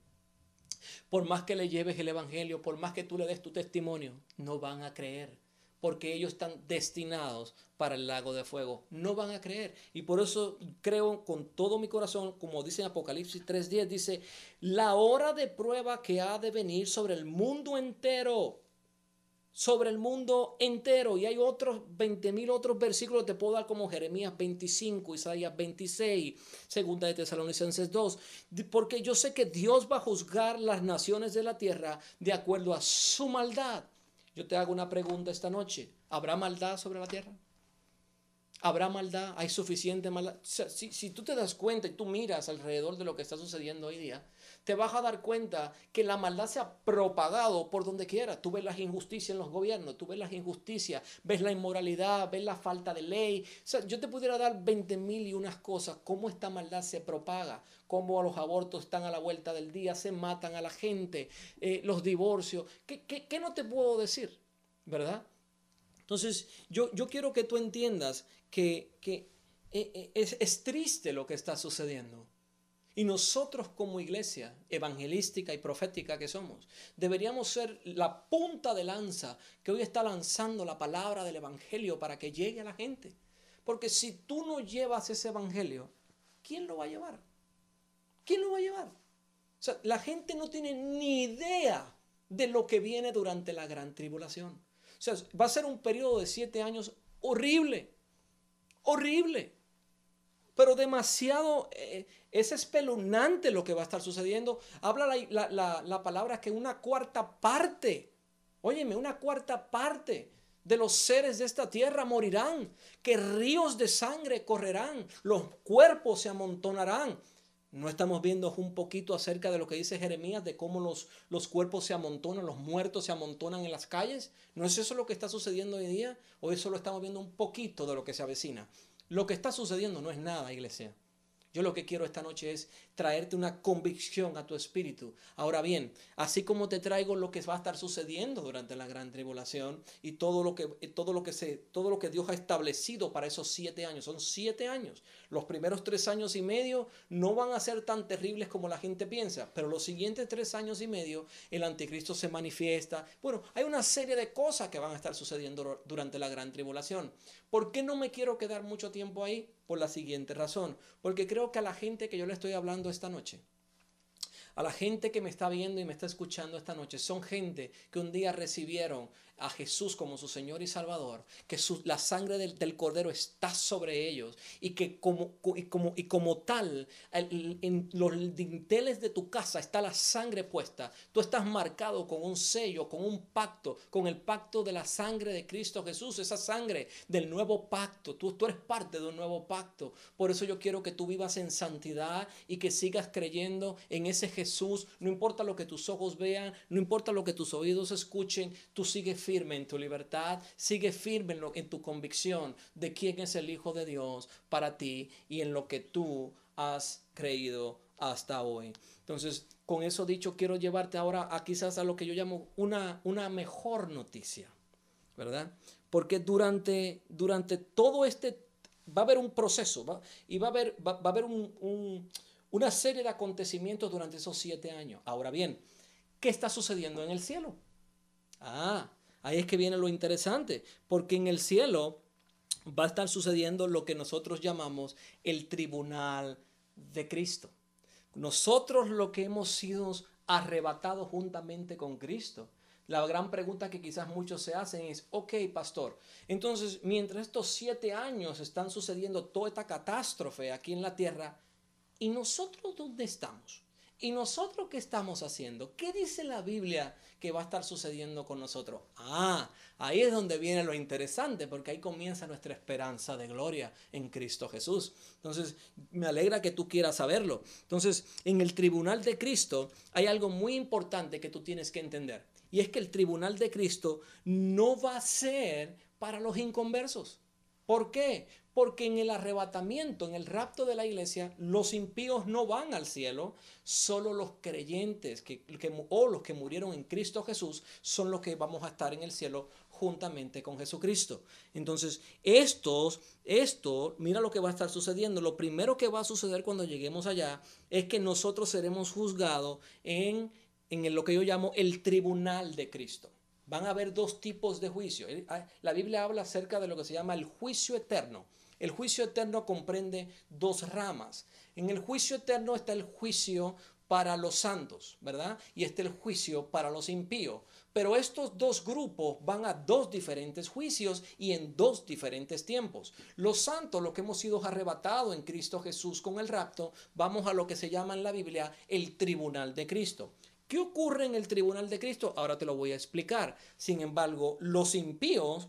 por más que le lleves el Evangelio, por más que tú le des tu testimonio, no van a creer, porque ellos están destinados para el lago de fuego, no van a creer. Y por eso creo con todo mi corazón, como dice en Apocalipsis 3.10, dice, la hora de prueba que ha de venir sobre el mundo entero sobre el mundo entero. Y hay otros 20 mil otros versículos te puedo dar como Jeremías 25, Isaías 26, Segunda de Tesalonicenses 2. Porque yo sé que Dios va a juzgar las naciones de la tierra de acuerdo a su maldad. Yo te hago una pregunta esta noche. ¿Habrá maldad sobre la tierra? ¿Habrá maldad? ¿Hay suficiente maldad? si, si tú te das cuenta y tú miras alrededor de lo que está sucediendo hoy día, te vas a dar cuenta que la maldad se ha propagado por donde quiera. Tú ves las injusticias en los gobiernos, tú ves las injusticias, ves la inmoralidad, ves la falta de ley. O sea, yo te pudiera dar 20 mil y unas cosas, cómo esta maldad se propaga, cómo los abortos están a la vuelta del día, se matan a la gente, eh, los divorcios. ¿Qué, ¿Qué, no te puedo decir? ¿Verdad? Entonces, yo, yo quiero que tú entiendas que, eh, eh, es triste lo que está sucediendo. Y nosotros como iglesia evangelística y profética que somos, deberíamos ser la punta de lanza que hoy está lanzando la palabra del Evangelio para que llegue a la gente. Porque si tú no llevas ese Evangelio, ¿quién lo va a llevar? ¿Quién lo va a llevar? O sea, la gente no tiene ni idea de lo que viene durante la gran tribulación. O sea, va a ser un periodo de siete años horrible, horrible pero demasiado, eh, es espeluznante lo que va a estar sucediendo. Habla la, palabra que una cuarta parte, óyeme, una cuarta parte de los seres de esta tierra morirán, que ríos de sangre correrán, los cuerpos se amontonarán. No estamos viendo un poquito acerca de lo que dice Jeremías, de cómo los, los cuerpos se amontonan, los muertos se amontonan en las calles. ¿No es eso lo que está sucediendo hoy día? ¿O eso lo estamos viendo un poquito de lo que se avecina? Lo que está sucediendo no es nada, iglesia. Yo lo que quiero esta noche es traerte una convicción a tu espíritu. Ahora bien, así como te traigo lo que va a estar sucediendo durante la gran tribulación y todo lo que, todo lo que, se, todo lo que Dios ha establecido para esos siete años, son siete años. Los primeros tres años y medio no van a ser tan terribles como la gente piensa, pero los siguientes tres años y medio el anticristo se manifiesta. Bueno, hay una serie de cosas que van a estar sucediendo durante la gran tribulación. ¿Por qué no me quiero quedar mucho tiempo ahí? Por la siguiente razón. Porque creo que a la gente que yo le estoy hablando esta noche, a la gente que me está viendo y me está escuchando esta noche, son gente que un día recibieron a Jesús como su Señor y Salvador, que la sangre del, Cordero está sobre ellos y que como, y como, y como tal, en los dinteles de tu casa está la sangre puesta. Tú estás marcado con un sello, con un pacto, con el pacto de la sangre de Cristo Jesús, esa sangre del nuevo pacto. Tú, tú eres parte de un nuevo pacto. Por eso yo quiero que tú vivas en santidad y que sigas creyendo en ese Jesús. No importa lo que tus ojos vean, no importa lo que tus oídos escuchen, tú sigues firme en tu libertad, sigue firme en, en tu convicción de quién es el Hijo de Dios para ti y en lo que tú has creído hasta hoy. Entonces, con eso dicho, quiero llevarte ahora a quizás a lo que yo llamo una, una mejor noticia, ¿verdad? Porque durante, durante todo este, va a haber un proceso y va a haber, va, a haber una serie de acontecimientos durante esos siete años. Ahora bien, ¿qué está sucediendo en el cielo? Ah, Ahí es que viene lo interesante, porque en el cielo va a estar sucediendo lo que nosotros llamamos el tribunal de Cristo. Nosotros lo que hemos sido arrebatados juntamente con Cristo. La gran pregunta que quizás muchos se hacen es, ok, pastor, entonces mientras estos siete años están sucediendo toda esta catástrofe aquí en la tierra, ¿y nosotros dónde estamos? ¿Y nosotros qué estamos haciendo? ¿Qué dice la Biblia que va a estar sucediendo con nosotros? Ah, ahí es donde viene lo interesante, porque ahí comienza nuestra esperanza de gloria en Cristo Jesús. Entonces, me alegra que tú quieras saberlo. Entonces, en el tribunal de Cristo hay algo muy importante que tú tienes que entender. Y es que el tribunal de Cristo no va a ser para los inconversos. ¿Por qué? Porque en el arrebatamiento, en el rapto de la iglesia, los impíos no van al cielo, solo los creyentes que, o los que murieron en Cristo Jesús son los que vamos a estar en el cielo juntamente con Jesucristo. Entonces, estos, esto, mira lo que va a estar sucediendo. Lo primero que va a suceder cuando lleguemos allá es que nosotros seremos juzgados en, en lo que yo llamo el tribunal de Cristo van a haber dos tipos de juicio. Ah, la Biblia habla acerca de lo que se llama el juicio eterno. El juicio eterno comprende dos ramas. En el juicio eterno está el juicio para los santos, ¿verdad? Y está el juicio para los impíos. Pero estos dos grupos van a dos diferentes juicios y en dos diferentes tiempos. Los santos, los que hemos sido arrebatados en Cristo Jesús con el rapto, vamos a lo que se llama en la Biblia el tribunal de Cristo. ¿Qué ocurre en el tribunal de Cristo? Ahora te lo voy a explicar. Sin embargo, los impíos,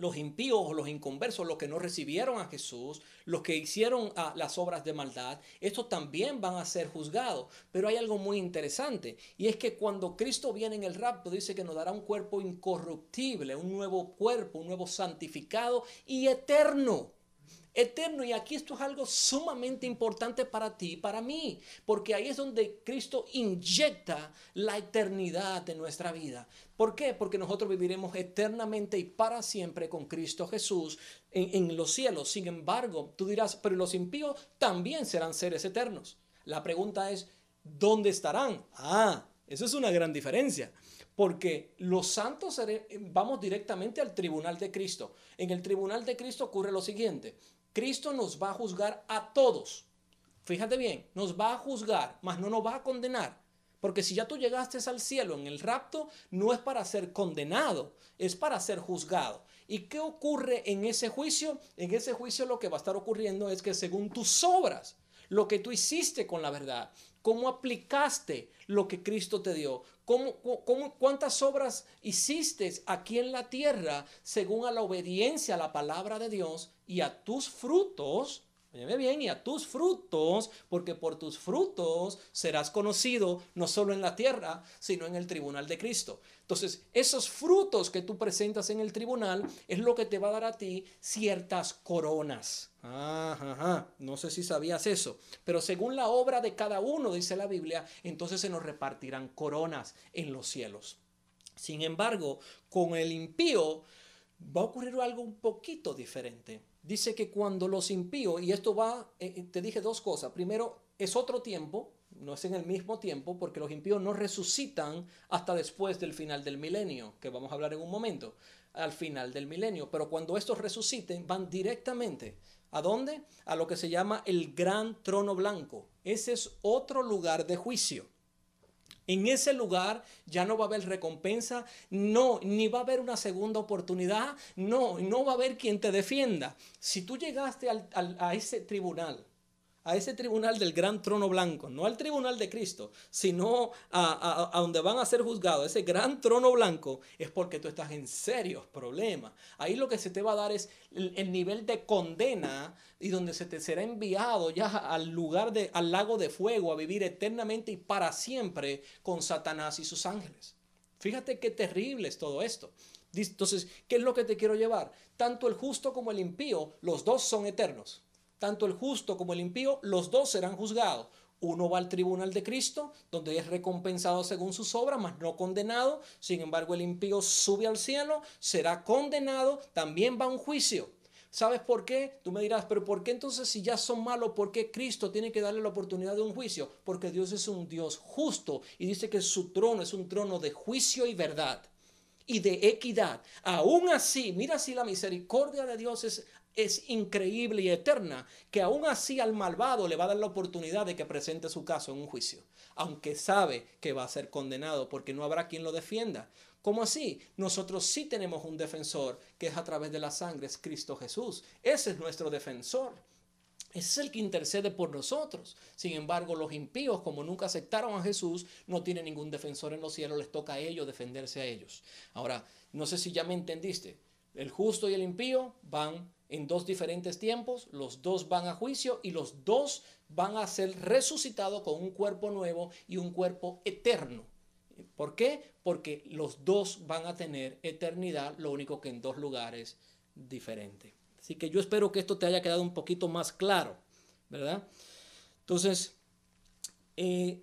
los impíos los inconversos, los que no recibieron a Jesús, los que hicieron ah, las obras de maldad, estos también van a ser juzgados. Pero hay algo muy interesante y es que cuando Cristo viene en el rapto dice que nos dará un cuerpo incorruptible, un nuevo cuerpo, un nuevo santificado y eterno eterno. Y aquí esto es algo sumamente importante para ti y para mí, porque ahí es donde Cristo inyecta la eternidad de nuestra vida. ¿Por qué? Porque nosotros viviremos eternamente y para siempre con Cristo Jesús en, en los cielos. Sin embargo, tú dirás, pero los impíos también serán seres eternos. La pregunta es, ¿dónde estarán? Ah, eso es una gran diferencia. Porque los santos vamos directamente al tribunal de Cristo. En el tribunal de Cristo ocurre lo siguiente. Cristo nos va a juzgar a todos. Fíjate bien, nos va a juzgar, mas no nos va a condenar. Porque si ya tú llegaste al cielo en el rapto, no es para ser condenado, es para ser juzgado. ¿Y qué ocurre en ese juicio? En ese juicio lo que va a estar ocurriendo es que según tus obras, lo que tú hiciste con la verdad, cómo aplicaste lo que Cristo te dio, cómo, cuántas obras hiciste aquí en la tierra según a la obediencia a la palabra de Dios y a tus frutos, Óyeme bien, y a tus frutos, porque por tus frutos serás conocido no solo en la tierra, sino en el tribunal de Cristo. Entonces, esos frutos que tú presentas en el tribunal es lo que te va a dar a ti ciertas coronas. Ajá, no sé si sabías eso, pero según la obra de cada uno, dice la Biblia, entonces se nos repartirán coronas en los cielos. Sin embargo, con el impío va a ocurrir algo un poquito diferente dice que cuando los impíos, y esto va, eh, eh, te dije dos cosas, primero es otro tiempo, no es en el mismo tiempo, porque los impíos no resucitan hasta después del final del milenio, que vamos a hablar en un momento, al final del milenio, pero cuando estos resuciten van directamente. ¿A dónde? A lo que se llama el gran trono blanco. Ese es otro lugar de juicio. En ese lugar ya no va a haber recompensa, no, ni va a haber una segunda oportunidad, no, no va a haber quien te defienda. Si tú llegaste a ese tribunal a ese tribunal del gran trono blanco, no al tribunal de Cristo, sino a, donde van a ser juzgados, ese gran trono blanco, es porque tú estás en serios problemas. Ahí lo que se te va a dar es el, nivel de condena y donde se te será enviado ya al lugar de, al lago de fuego a vivir eternamente y para siempre con Satanás y sus ángeles. Fíjate qué terrible es todo esto. Entonces, ¿qué es lo que te quiero llevar? Tanto el justo como el impío, los dos son eternos tanto el justo como el impío, los dos serán juzgados. Uno va al tribunal de Cristo, donde es recompensado según sus obras, mas no condenado. Sin embargo, el impío sube al cielo, será condenado, también va a un juicio. ¿Sabes por qué? Tú me dirás, pero ¿por qué entonces si ya son malos, por qué Cristo tiene que darle la oportunidad de un juicio? Porque Dios es un Dios justo y dice que su trono es un trono de juicio y verdad y de equidad. Aún así, mira si la misericordia de Dios es es increíble y eterna, que aún así al malvado le va a dar la oportunidad de que presente su caso en un juicio, aunque sabe que va a ser condenado porque no habrá quien lo defienda. ¿Cómo así? Nosotros sí tenemos un defensor que es a través de la sangre, es Cristo Jesús. Ese es nuestro defensor. Ese es el que intercede por nosotros. Sin embargo, los impíos, como nunca aceptaron a Jesús, no tienen ningún defensor en los cielos, les toca a ellos defenderse a ellos. Ahora, no sé si ya me entendiste. El justo y el impío van en dos diferentes tiempos, los dos van a juicio y los dos van a ser resucitados con un cuerpo nuevo y un cuerpo eterno. ¿Por qué? Porque los dos van a tener eternidad, lo único que en dos lugares diferentes. Así que yo espero que esto te haya quedado un poquito más claro, ¿verdad? Entonces, eh,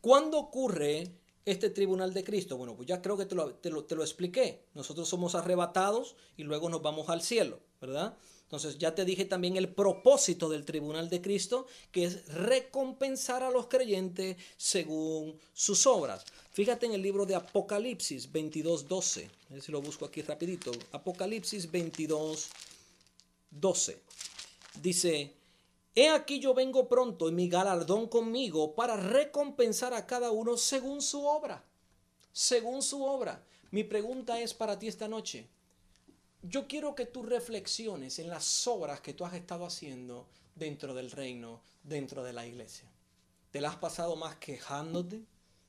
¿cuándo ocurre este tribunal de Cristo? Bueno, pues ya creo que te lo, te lo, expliqué. Nosotros somos arrebatados y luego nos vamos al cielo, ¿verdad? Entonces ya te dije también el propósito del tribunal de Cristo, que es recompensar a los creyentes según sus obras. Fíjate en el libro de Apocalipsis 22, 12. A ver si lo busco aquí rapidito. Apocalipsis 22, 12. Dice, He aquí yo vengo pronto y mi galardón conmigo para recompensar a cada uno según su obra. Según su obra. Mi pregunta es para ti esta noche. Yo quiero que tú reflexiones en las obras que tú has estado haciendo dentro del reino, dentro de la iglesia. ¿Te las has pasado más quejándote?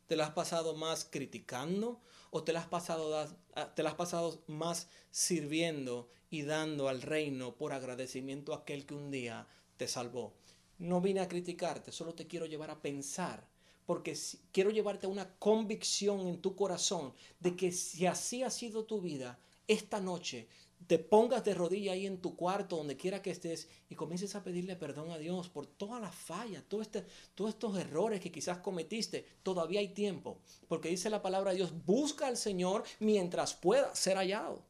¿Te las has pasado más criticando? ¿O te las has pasado, las has pasado más sirviendo y dando al reino por agradecimiento a aquel que un día te salvó. No vine a criticarte, solo te quiero llevar a pensar, porque quiero llevarte a una convicción en tu corazón de que si así ha sido tu vida, esta noche te pongas de rodilla ahí en tu cuarto, donde quiera que estés, y comiences a pedirle perdón a Dios por todas las fallas, este, todos estos errores que quizás cometiste. Todavía hay tiempo, porque dice la palabra de Dios, busca al Señor mientras pueda ser hallado,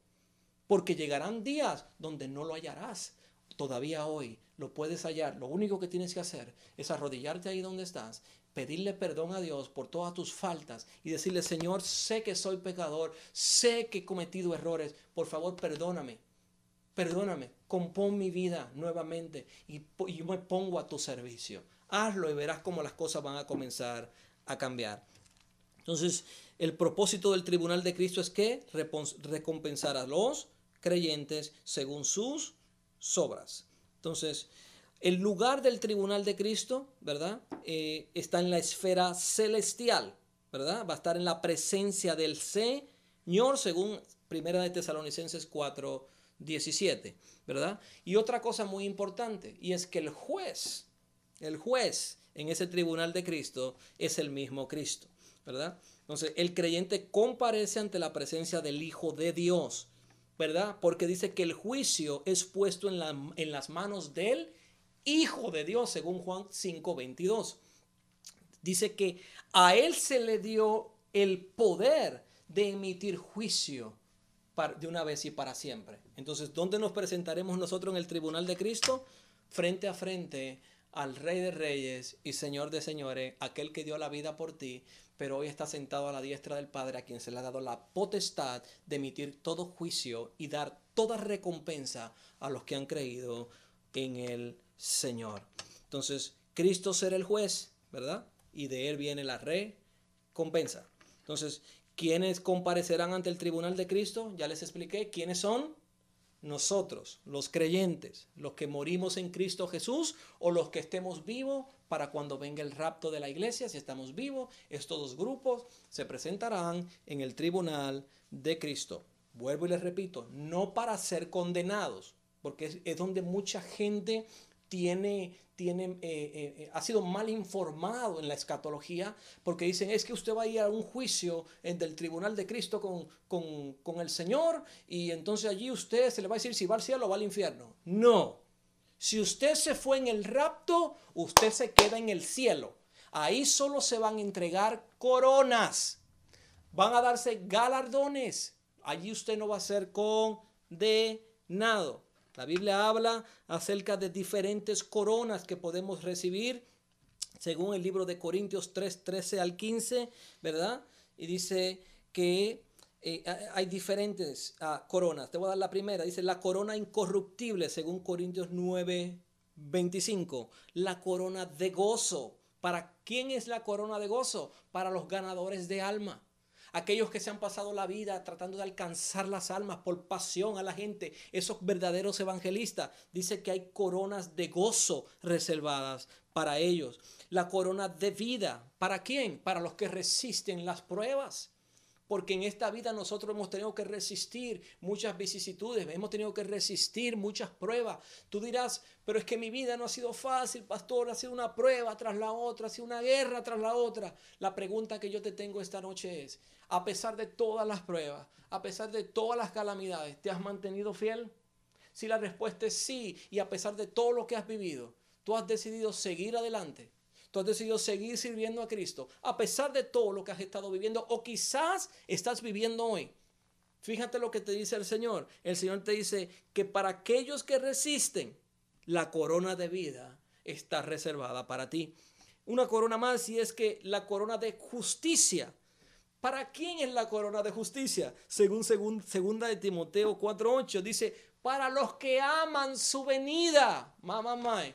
porque llegarán días donde no lo hallarás. Todavía hoy lo puedes hallar. Lo único que tienes que hacer es arrodillarte ahí donde estás, pedirle perdón a Dios por todas tus faltas y decirle, Señor, sé que soy pecador, sé que he cometido errores, por favor, perdóname. Perdóname, compón mi vida nuevamente y, yo me pongo a tu servicio. Hazlo y verás cómo las cosas van a comenzar a cambiar. Entonces, el propósito del tribunal de Cristo es que recompensar a los creyentes según sus obras. Entonces, el lugar del tribunal de Cristo, ¿verdad? Eh, está en la esfera celestial, ¿verdad? Va a estar en la presencia del Señor, según Primera de Tesalonicenses 4, 17, ¿verdad? Y otra cosa muy importante, y es que el juez, el juez en ese tribunal de Cristo es el mismo Cristo, ¿verdad? Entonces, el creyente comparece ante la presencia del Hijo de Dios. ¿Verdad? Porque dice que el juicio es puesto en, la, en las manos del Hijo de Dios, según Juan 5:22. Dice que a Él se le dio el poder de emitir juicio de una vez y para siempre. Entonces, ¿dónde nos presentaremos nosotros en el tribunal de Cristo? Frente a frente al Rey de Reyes y Señor de Señores, aquel que dio la vida por ti, pero hoy está sentado a la diestra del Padre, a quien se le ha dado la potestad de emitir todo juicio y dar toda recompensa a los que han creído en el Señor. Entonces, Cristo será el juez, ¿verdad? Y de él viene la recompensa. Entonces, ¿quiénes comparecerán ante el tribunal de Cristo? Ya les expliqué quiénes son nosotros, los creyentes, los que morimos en Cristo Jesús o los que estemos vivos para cuando venga el rapto de la iglesia, si estamos vivos, estos dos grupos se presentarán en el tribunal de Cristo. Vuelvo y les repito, no para ser condenados, porque es, donde mucha gente tiene, tiene, eh, eh, eh, ha sido mal informado en la escatología, porque dicen, es que usted va a ir a un juicio del tribunal de Cristo con, con, con el Señor, y entonces allí usted se le va a decir si va al cielo o va al infierno. No, si usted se fue en el rapto, usted se queda en el cielo. Ahí solo se van a entregar coronas. Van a darse galardones. Allí usted no va a ser condenado. La Biblia habla acerca de diferentes coronas que podemos recibir, según el libro de Corintios 3, 13 al 15, ¿verdad? Y dice que eh, hay diferentes ah, coronas. Te voy a dar la primera. Dice la corona incorruptible, según Corintios 9, 25. La corona de gozo. ¿Para quién es la corona de gozo? Para los ganadores de alma aquellos que se han pasado la vida tratando de alcanzar las almas por pasión a la gente, esos verdaderos evangelistas, dice que hay coronas de gozo reservadas para ellos. La corona de vida, ¿para quién? Para los que resisten las pruebas porque en esta vida nosotros hemos tenido que resistir muchas vicisitudes, hemos tenido que resistir muchas pruebas. Tú dirás, pero es que mi vida no ha sido fácil, pastor, ha sido una prueba tras la otra, ha sido una guerra tras la otra. La pregunta que yo te tengo esta noche es, a pesar de todas las pruebas, a pesar de todas las calamidades, ¿te has mantenido fiel? Si la respuesta es sí, y a pesar de todo lo que has vivido, tú has decidido seguir adelante Tú has seguir sirviendo a Cristo a pesar de todo lo que has estado viviendo o quizás estás viviendo hoy. Fíjate lo que te dice el Señor. El Señor te dice que para aquellos que resisten, la corona de vida está reservada para ti. Una corona más y es que la corona de justicia. ¿Para quién es la corona de justicia? Según, según segunda de Timoteo 4:8 dice, para los que aman su venida. Mamá, mamá.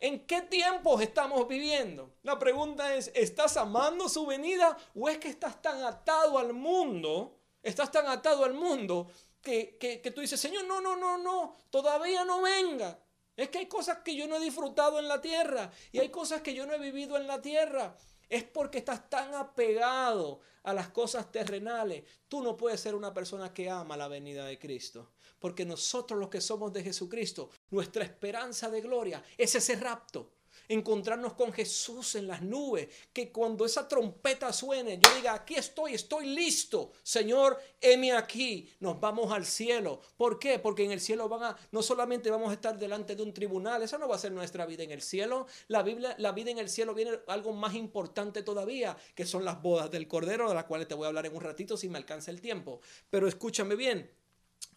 ¿En qué tiempos estamos viviendo? La pregunta es, ¿estás amando su venida o es que estás tan atado al mundo? Estás tan atado al mundo que, que, tú dices, Señor, no, no, no, no, todavía no venga. Es que hay cosas que yo no he disfrutado en la tierra y hay cosas que yo no he vivido en la tierra. Es porque estás tan apegado a las cosas terrenales. Tú no puedes ser una persona que ama la venida de Cristo. Porque nosotros los que somos de Jesucristo, nuestra esperanza de gloria es ese rapto encontrarnos con Jesús en las nubes, que cuando esa trompeta suene, yo diga, aquí estoy, estoy listo, Señor, heme aquí, nos vamos al cielo. ¿Por qué? Porque en el cielo van a, no solamente vamos a estar delante de un tribunal, esa no va a ser nuestra vida en el cielo, la Biblia, la vida en el cielo viene algo más importante todavía, que son las bodas del Cordero, de las cuales te voy a hablar en un ratito si me alcanza el tiempo. Pero escúchame bien,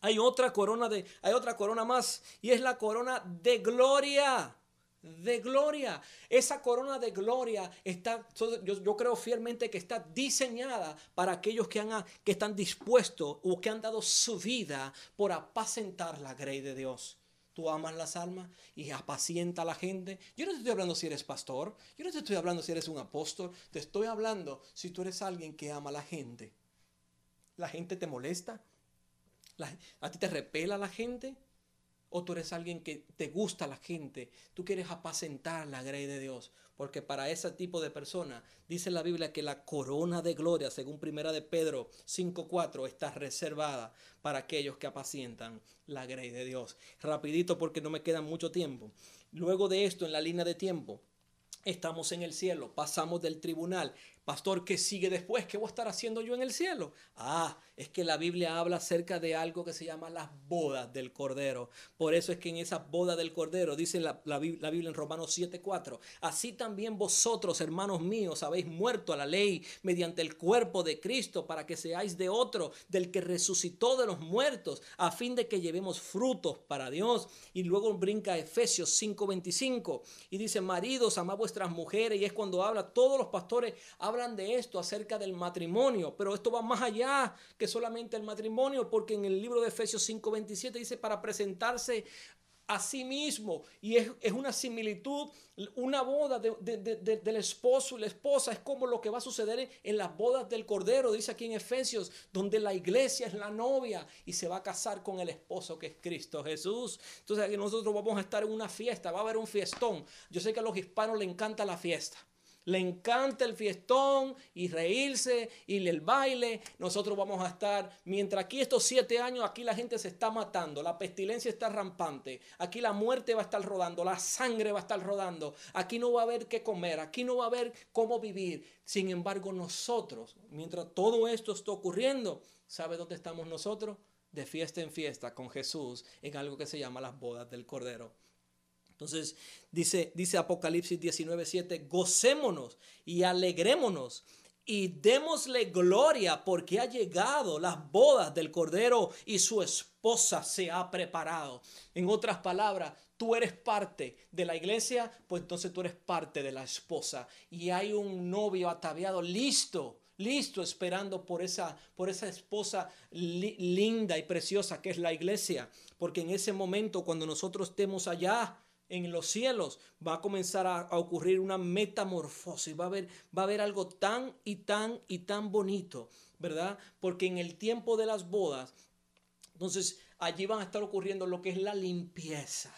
hay otra corona de, hay otra corona más y es la corona de gloria. De gloria. Esa corona de gloria está, yo, creo fielmente que está diseñada para aquellos que, han, que están dispuestos o que han dado su vida por apacentar la grey de Dios. Tú amas las almas y apacienta a la gente. Yo no te estoy hablando si eres pastor. Yo no te estoy hablando si eres un apóstol. Te estoy hablando si tú eres alguien que ama a la gente. ¿La gente te molesta? ¿A ti te repela la gente? ¿O tú eres alguien que te gusta la gente? Tú quieres apacentar la grey de Dios. Porque para ese tipo de persona dice la Biblia que la corona de gloria, según primera de Pedro 5.4, está reservada para aquellos que apacientan la grey de Dios. Rapidito porque no me queda mucho tiempo. Luego de esto, en la línea de tiempo, estamos en el cielo, pasamos del tribunal. Pastor, ¿qué sigue después? ¿Qué voy a estar haciendo yo en el cielo? Ah, es que la Biblia habla acerca de algo que se llama las bodas del Cordero. Por eso es que en esas bodas del Cordero, dice la, la, Biblia en Romanos 7:4, así también vosotros, hermanos míos, habéis muerto a la ley mediante el cuerpo de Cristo para que seáis de otro, del que resucitó de los muertos, a fin de que llevemos frutos para Dios. Y luego brinca Efesios 5:25 y dice, maridos, amad vuestras mujeres. Y es cuando habla, todos los pastores hablan de esto acerca del matrimonio, pero esto va más allá que solamente el matrimonio, porque en el libro de Efesios 5:27 dice para presentarse a sí mismo. Y es, una similitud, una boda del esposo y la esposa es como lo que va a suceder en, las bodas del Cordero, dice aquí en Efesios, donde la iglesia es la novia y se va a casar con el esposo que es Cristo Jesús. Entonces aquí nosotros vamos a estar en una fiesta, va a haber un fiestón. Yo sé que a los hispanos les encanta la fiesta. Le encanta el fiestón y reírse y el baile. Nosotros vamos a estar, mientras aquí estos siete años, aquí la gente se está matando, la pestilencia está rampante, aquí la muerte va a estar rodando, la sangre va a estar rodando, aquí no va a haber qué comer, aquí no va a haber cómo vivir. Sin embargo, nosotros, mientras todo esto está ocurriendo, ¿sabe dónde estamos nosotros? De fiesta en fiesta con Jesús en algo que se llama las bodas del Cordero. Entonces dice, dice Apocalipsis 19:7, gocémonos y alegrémonos y démosle gloria porque ha llegado las bodas del Cordero y su esposa se ha preparado. En otras palabras, tú eres parte de la iglesia, pues entonces tú eres parte de la esposa y hay un novio ataviado listo listo esperando por esa, por esa esposa linda y preciosa que es la iglesia. Porque en ese momento, cuando nosotros estemos allá, en los cielos va a comenzar a, ocurrir una metamorfosis, va a, haber, va a haber algo tan y tan y tan bonito, ¿verdad? Porque en el tiempo de las bodas, entonces allí van a estar ocurriendo lo que es la limpieza.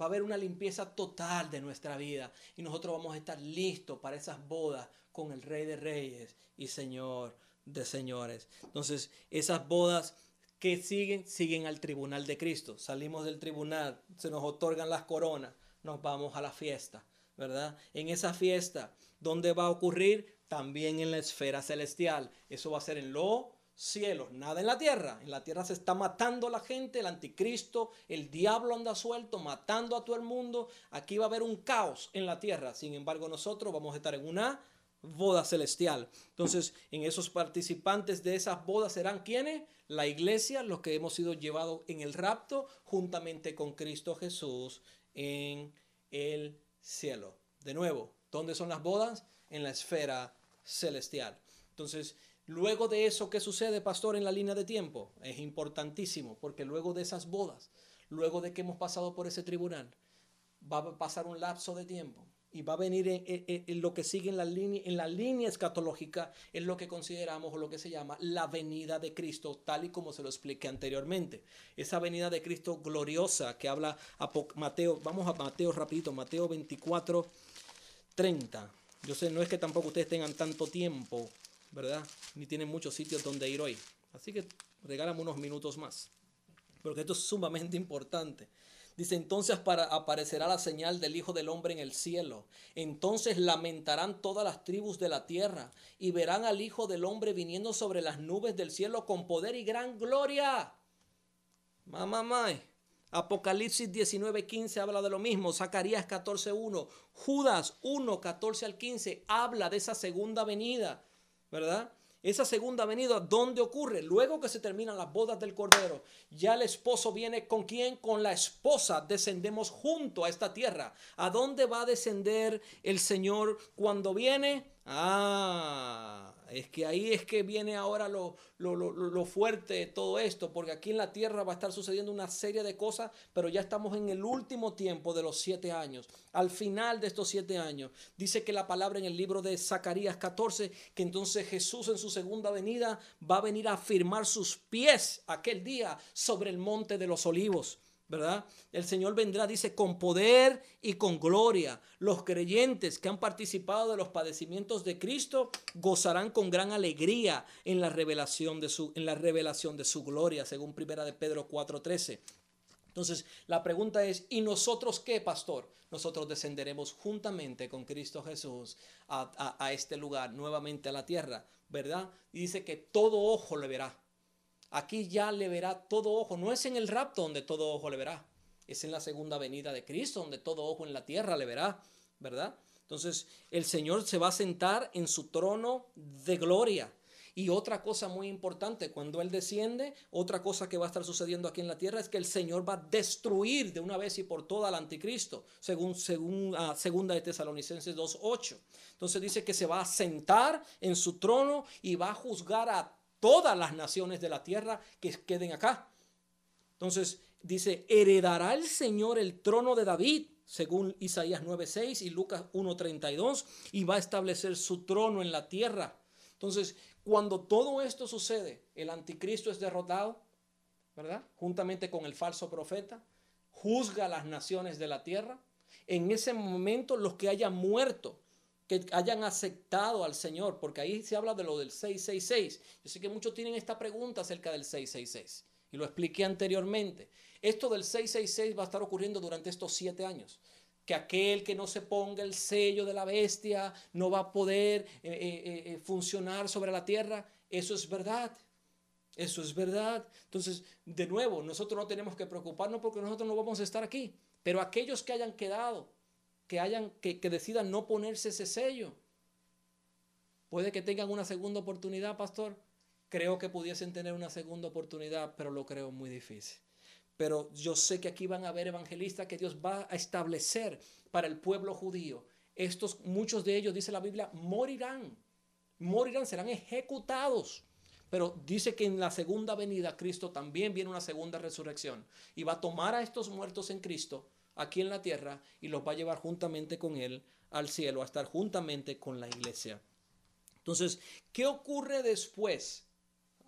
Va a haber una limpieza total de nuestra vida y nosotros vamos a estar listos para esas bodas con el Rey de Reyes y Señor de Señores. Entonces, esas bodas que siguen, siguen al tribunal de Cristo. Salimos del tribunal, se nos otorgan las coronas, nos vamos a la fiesta, ¿verdad? En esa fiesta, ¿dónde va a ocurrir? También en la esfera celestial. Eso va a ser en los cielos, nada en la tierra. En la tierra se está matando la gente, el anticristo, el diablo anda suelto, matando a todo el mundo. Aquí va a haber un caos en la tierra. Sin embargo, nosotros vamos a estar en una boda celestial. Entonces, en esos participantes de esas bodas serán quienes? La iglesia, los que hemos sido llevados en el rapto juntamente con Cristo Jesús en el cielo. De nuevo, ¿dónde son las bodas? En la esfera celestial. Entonces, luego de eso, ¿qué sucede, pastor, en la línea de tiempo? Es importantísimo, porque luego de esas bodas, luego de que hemos pasado por ese tribunal, va a pasar un lapso de tiempo y va a venir en, lo que sigue en la, línea, en la línea escatológica, es lo que consideramos o lo que se llama la venida de Cristo, tal y como se lo expliqué anteriormente. Esa venida de Cristo gloriosa que habla Mateo, vamos a Mateo rapidito, Mateo 24, 30. Yo sé, no es que tampoco ustedes tengan tanto tiempo, ¿verdad? Ni tienen muchos sitios donde ir hoy. Así que regálame unos minutos más, porque esto es sumamente importante. Dice, entonces para, aparecerá la señal del Hijo del Hombre en el cielo. Entonces lamentarán todas las tribus de la tierra y verán al Hijo del Hombre viniendo sobre las nubes del cielo con poder y gran gloria. Mamá, mamá. Apocalipsis 19:15 habla de lo mismo. Zacarías 14:1. Judas 1, 14 al 15 habla de esa segunda venida, ¿verdad? Esa segunda venida, ¿dónde ocurre? Luego que se terminan las bodas del Cordero, ya el esposo viene con quién? Con la esposa. Descendemos junto a esta tierra. ¿A dónde va a descender el Señor cuando viene? Ah, es que ahí es que viene ahora lo, lo, fuerte de todo esto, porque aquí en la tierra va a estar sucediendo una serie de cosas, pero ya estamos en el último tiempo de los siete años. Al final de estos siete años, dice que la palabra en el libro de Zacarías 14, que entonces Jesús en su segunda venida va a venir a firmar sus pies aquel día sobre el monte de los olivos. ¿Verdad? El Señor vendrá, dice, con poder y con gloria. Los creyentes que han participado de los padecimientos de Cristo gozarán con gran alegría en la revelación de su, en la revelación de su gloria, según primera de Pedro 4:13. Entonces, la pregunta es, ¿y nosotros qué, pastor? Nosotros descenderemos juntamente con Cristo Jesús a, a este lugar, nuevamente a la tierra, ¿verdad? Y dice que todo ojo le verá Aquí ya le verá todo ojo. No es en el rapto donde todo ojo le verá. Es en la segunda venida de Cristo donde todo ojo en la tierra le verá. ¿Verdad? Entonces el Señor se va a sentar en su trono de gloria. Y otra cosa muy importante, cuando Él desciende, otra cosa que va a estar sucediendo aquí en la tierra es que el Señor va a destruir de una vez y por todas al anticristo, según, según uh, segunda de Tesalonicenses 2.8. Entonces dice que se va a sentar en su trono y va a juzgar a todas las naciones de la tierra que queden acá. Entonces dice, heredará el Señor el trono de David, según Isaías 9:6 y Lucas 1:32, y va a establecer su trono en la tierra. Entonces, cuando todo esto sucede, el anticristo es derrotado, ¿verdad? Juntamente con el falso profeta, juzga a las naciones de la tierra. En ese momento, los que hayan muerto que hayan aceptado al Señor, porque ahí se habla de lo del 666. Yo sé que muchos tienen esta pregunta acerca del 666 y lo expliqué anteriormente. Esto del 666 va a estar ocurriendo durante estos siete años. Que aquel que no se ponga el sello de la bestia no va a poder eh, eh, eh, funcionar sobre la tierra. Eso es verdad. Eso es verdad. Entonces, de nuevo, nosotros no tenemos que preocuparnos porque nosotros no vamos a estar aquí. Pero aquellos que hayan quedado que, hayan, que, decidan no ponerse ese sello. Puede que tengan una segunda oportunidad, pastor. Creo que pudiesen tener una segunda oportunidad, pero lo creo muy difícil. Pero yo sé que aquí van a haber evangelistas que Dios va a establecer para el pueblo judío. Estos, muchos de ellos, dice la Biblia, morirán. Morirán, serán ejecutados. Pero dice que en la segunda venida Cristo también viene una segunda resurrección y va a tomar a estos muertos en Cristo aquí en la tierra y los va a llevar juntamente con Él al cielo, a estar juntamente con la iglesia. Entonces, ¿qué ocurre después?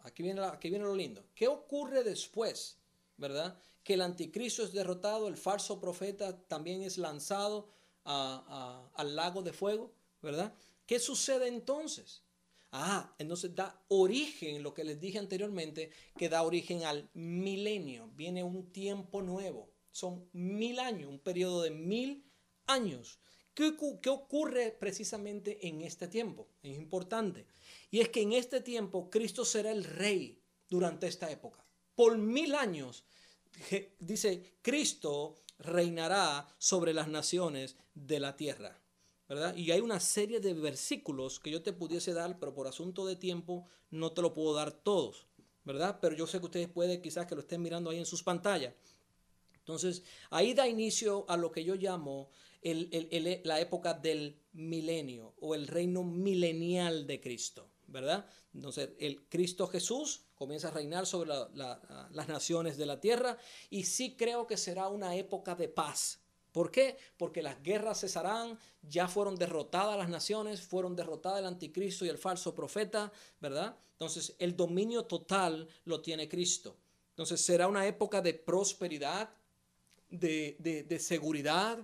Aquí viene, aquí viene lo lindo. ¿Qué ocurre después? ¿Verdad? Que el anticristo es derrotado, el falso profeta también es lanzado al lago de fuego, ¿verdad? ¿Qué sucede entonces? Ah, entonces da origen, lo que les dije anteriormente, que da origen al milenio. Viene un tiempo nuevo. Son mil años, un periodo de mil años. ¿Qué, ocurre precisamente en este tiempo? Es importante. Y es que en este tiempo Cristo será el rey durante esta época. Por mil años, dice, Cristo reinará sobre las naciones de la tierra. ¿verdad? Y hay una serie de versículos que yo te pudiese dar, pero por asunto de tiempo no te lo puedo dar todos, ¿verdad? Pero yo sé que ustedes pueden quizás que lo estén mirando ahí en sus pantallas. Entonces, ahí da inicio a lo que yo llamo la época del milenio o el reino milenial de Cristo, ¿verdad? Entonces, el Cristo Jesús comienza a reinar sobre las naciones de la tierra y sí creo que será una época de paz. ¿Por qué? Porque las guerras cesarán, ya fueron derrotadas las naciones, fueron derrotadas el anticristo y el falso profeta, ¿verdad? Entonces, el dominio total lo tiene Cristo. Entonces, será una época de prosperidad, de, seguridad.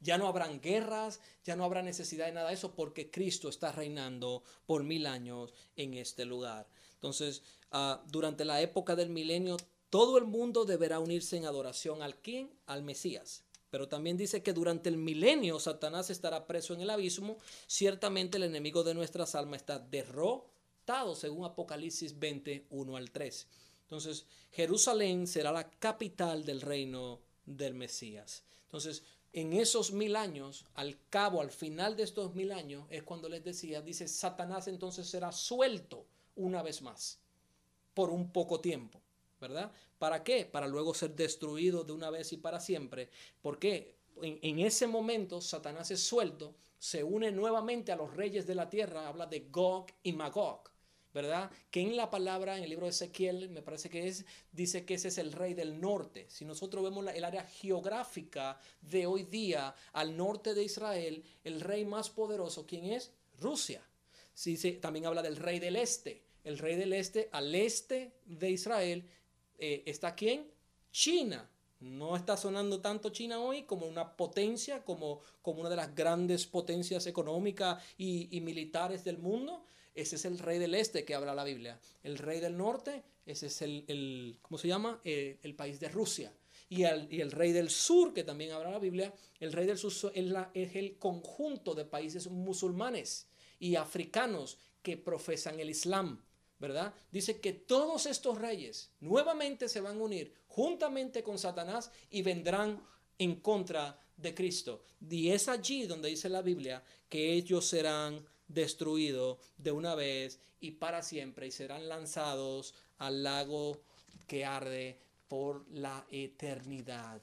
Ya no habrán guerras, ya no habrá necesidad de nada de eso porque Cristo está reinando por mil años en este lugar. Entonces, ah, durante la época del milenio, todo el mundo deberá unirse en adoración al quién? Al Mesías. Pero también dice que durante el milenio Satanás estará preso en el abismo. Ciertamente el enemigo de nuestras almas está derrotado, según Apocalipsis 21 al 3. Entonces, Jerusalén será la capital del reino del Mesías. Entonces, en esos mil años, al cabo, al final de estos mil años, es cuando les decía, dice, Satanás entonces será suelto una vez más, por un poco tiempo, ¿verdad? ¿Para qué? Para luego ser destruido de una vez y para siempre. ¿Por qué? En, en ese momento Satanás es suelto, se une nuevamente a los reyes de la tierra, habla de Gog y Magog. ¿Verdad? Que en la palabra, en el libro de Ezequiel, me parece que es, dice que ese es el rey del norte. Si nosotros vemos el área geográfica de hoy día, al norte de Israel, el rey más poderoso, ¿quién es? Rusia. Sí, también habla del rey del este. El rey del este, al este de Israel, eh, ¿está quién? China. No está sonando tanto China hoy como una potencia, como, como una de las grandes potencias económicas y militares del mundo, ese es el rey del este que habla la Biblia. El rey del norte, ese es el, ¿cómo se llama? Eh, el país de Rusia. Y el, y el, rey del sur, que también habla la Biblia, el rey del sur es, la, es el conjunto de países musulmanes y africanos que profesan el Islam. ¿verdad? Dice que todos estos reyes nuevamente se van a unir juntamente con Satanás y vendrán en contra de Cristo. Y es allí donde dice la Biblia que ellos serán destruido de una vez y para siempre y serán lanzados al lago que arde por la eternidad.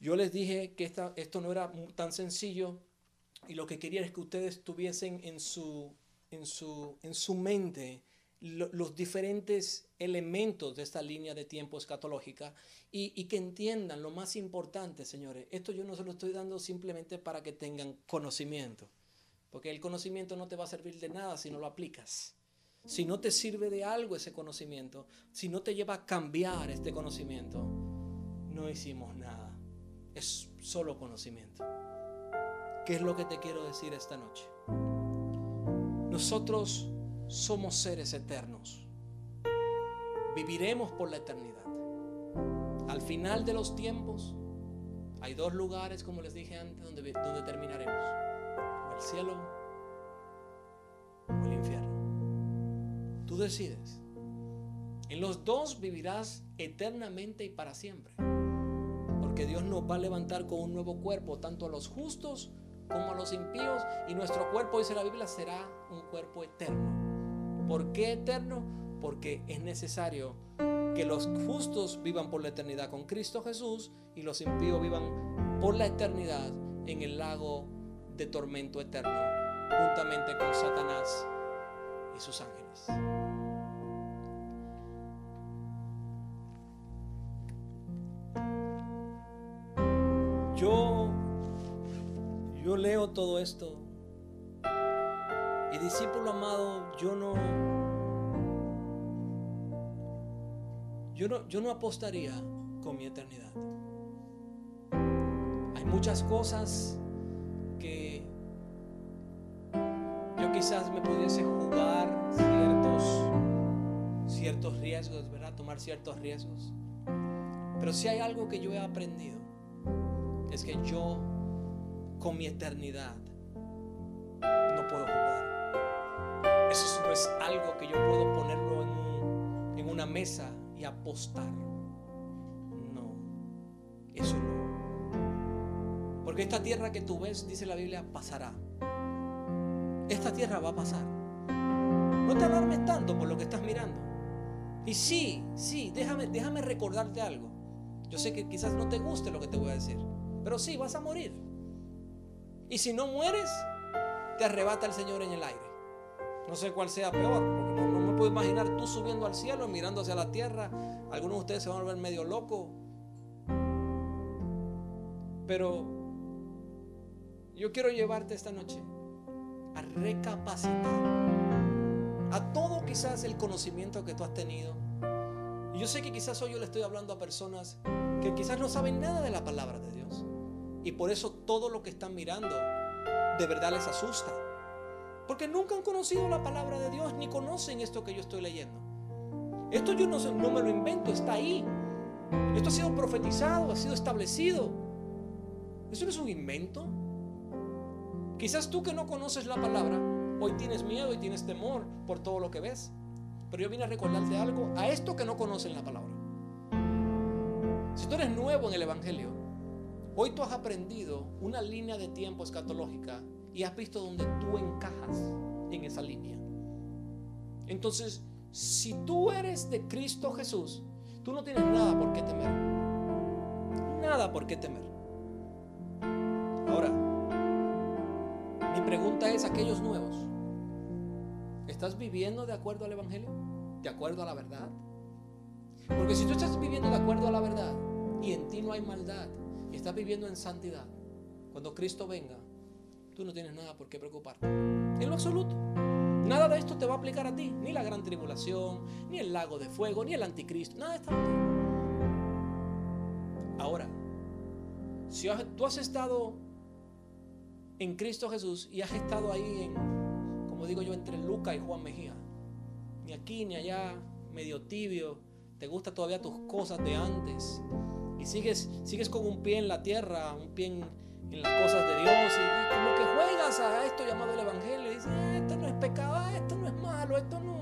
Yo les dije que esto no era tan sencillo y lo que quería es que ustedes tuviesen en su, en su, en su mente los diferentes elementos de esta línea de tiempo escatológica y, y, que entiendan lo más importante, señores. Esto yo no se lo estoy dando simplemente para que tengan conocimiento. Porque el conocimiento no te va a servir de nada si no lo aplicas. Si no te sirve de algo ese conocimiento, si no te lleva a cambiar este conocimiento, no hicimos nada. Es solo conocimiento. ¿Qué es lo que te quiero decir esta noche? Nosotros somos seres eternos. Viviremos por la eternidad. Al final de los tiempos, hay dos lugares, como les dije antes, donde, donde terminaremos cielo o el infierno. Tú decides. En los dos vivirás eternamente y para siempre. Porque Dios nos va a levantar con un nuevo cuerpo, tanto a los justos como a los impíos. Y nuestro cuerpo, dice la Biblia, será un cuerpo eterno. ¿Por qué eterno? Porque es necesario que los justos vivan por la eternidad con Cristo Jesús y los impíos vivan por la eternidad en el lago de tormento eterno, juntamente con Satanás y sus ángeles. Yo, yo leo todo esto y discípulo amado, yo no, yo no, yo no apostaría con mi eternidad. Hay muchas cosas quizás me pudiese jugar ciertos, ciertos riesgos, ¿verdad? Tomar ciertos riesgos. Pero si hay algo que yo he aprendido, es que yo con mi eternidad no puedo jugar. Eso no es algo que yo puedo ponerlo en una mesa y apostar. No, eso no. Porque esta tierra que tú ves, dice la Biblia, pasará. Esta tierra va a pasar. No te alarmes tanto por lo que estás mirando. Y sí, sí, déjame, déjame recordarte algo. Yo sé que quizás no te guste lo que te voy a decir, pero sí, vas a morir. Y si no mueres, te arrebata el Señor en el aire. No sé cuál sea peor, porque no, me puedo imaginar tú subiendo al cielo, mirando hacia la tierra. Algunos de ustedes se van a ver medio locos. Pero yo quiero llevarte esta noche recapacitar a todo quizás el conocimiento que tú has tenido. Y yo sé que quizás hoy yo le estoy hablando a personas que quizás no saben nada de la palabra de Dios. Y por eso todo lo que están mirando de verdad les asusta. Porque nunca han conocido la palabra de Dios ni conocen esto que yo estoy leyendo. Esto yo no, no me lo invento, está ahí. Esto ha sido profetizado, ha sido establecido. Eso no es un invento. Quizás tú que no conoces la palabra, hoy tienes miedo y tienes temor por todo lo que ves. Pero yo vine a recordarte algo a esto que no conocen la palabra. Si tú eres nuevo en el Evangelio, Hoy tú has aprendido una línea de tiempo escatológica y has visto dónde tú encajas en esa línea. Entonces, si tú eres de Cristo Jesús, tú no tienes nada por qué temer. Nada por qué temer. Pregunta es, aquellos nuevos, ¿estás viviendo de acuerdo al Evangelio? ¿De acuerdo a la verdad? Porque si tú estás viviendo de acuerdo a la verdad y en ti no hay maldad y estás viviendo en santidad, cuando Cristo venga, tú no tienes nada por qué preocuparte. En lo absoluto. Nada de esto te va a aplicar a ti, ni la gran tribulación, ni el lago de fuego, ni el anticristo, nada de esto. Ahora, si tú has estado en Cristo Jesús y has estado ahí como digo yo, entre Luca y Juan Mejía, ni aquí ni allá, medio tibio, te gustan todavía tus cosas de antes y sigues, sigues con un pie en la tierra, un pie en, las cosas de Dios y, como que juegas a esto llamado el Evangelio y dices, ah, esto no es pecado, ah, esto no es malo, esto no.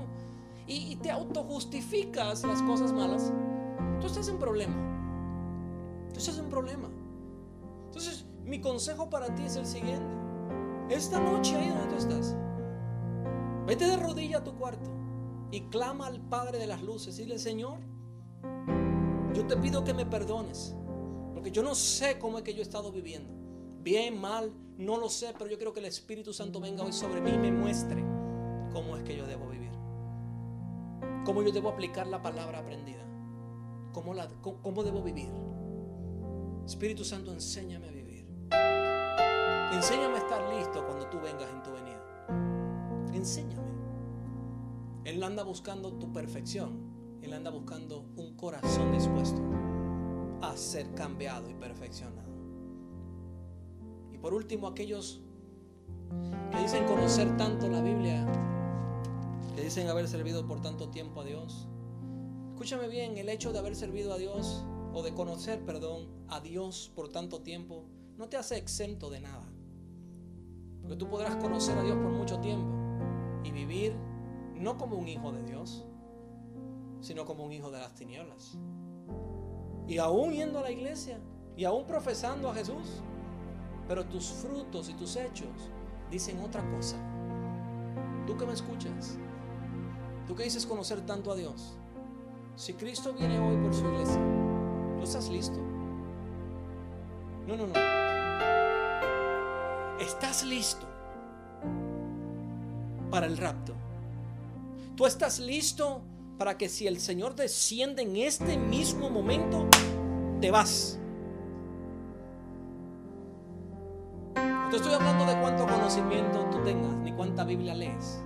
Y, y te autojustificas las cosas malas. Tú estás en problema. Tú estás en problema. Entonces, mi consejo para ti es el siguiente. Esta noche ahí donde tú estás, vete de rodilla a tu cuarto y clama al Padre de las luces y dile, Señor, yo te pido que me perdones, porque yo no sé cómo es que yo he estado viviendo. Bien, mal, no lo sé, pero yo quiero que el Espíritu Santo venga hoy sobre mí y me muestre cómo es que yo debo vivir. Cómo yo debo aplicar la palabra aprendida. Cómo, la, cómo debo vivir. Espíritu Santo, enséñame a vivir. Enséñame a estar listo cuando tú vengas en tu venida. Enséñame. Él anda buscando tu perfección. Él anda buscando un corazón dispuesto a ser cambiado y perfeccionado. Y por último, aquellos que dicen conocer tanto la Biblia, que dicen haber servido por tanto tiempo a Dios. Escúchame bien, el hecho de haber servido a Dios o de conocer, perdón, a Dios por tanto tiempo no te hace exento de nada. Porque tú podrás conocer a Dios por mucho tiempo y vivir no como un hijo de Dios, sino como un hijo de las tinieblas. Y aún yendo a la iglesia y aún profesando a Jesús, pero tus frutos y tus hechos dicen otra cosa. Tú que me escuchas, tú que dices conocer tanto a Dios, si Cristo viene hoy por su iglesia, ¿tú estás listo? No, no, no. ¿Estás listo para el rapto? ¿Tú estás listo para que si el Señor desciende en este mismo momento, te vas? No estoy hablando de cuánto conocimiento tú tengas, ni cuánta Biblia lees.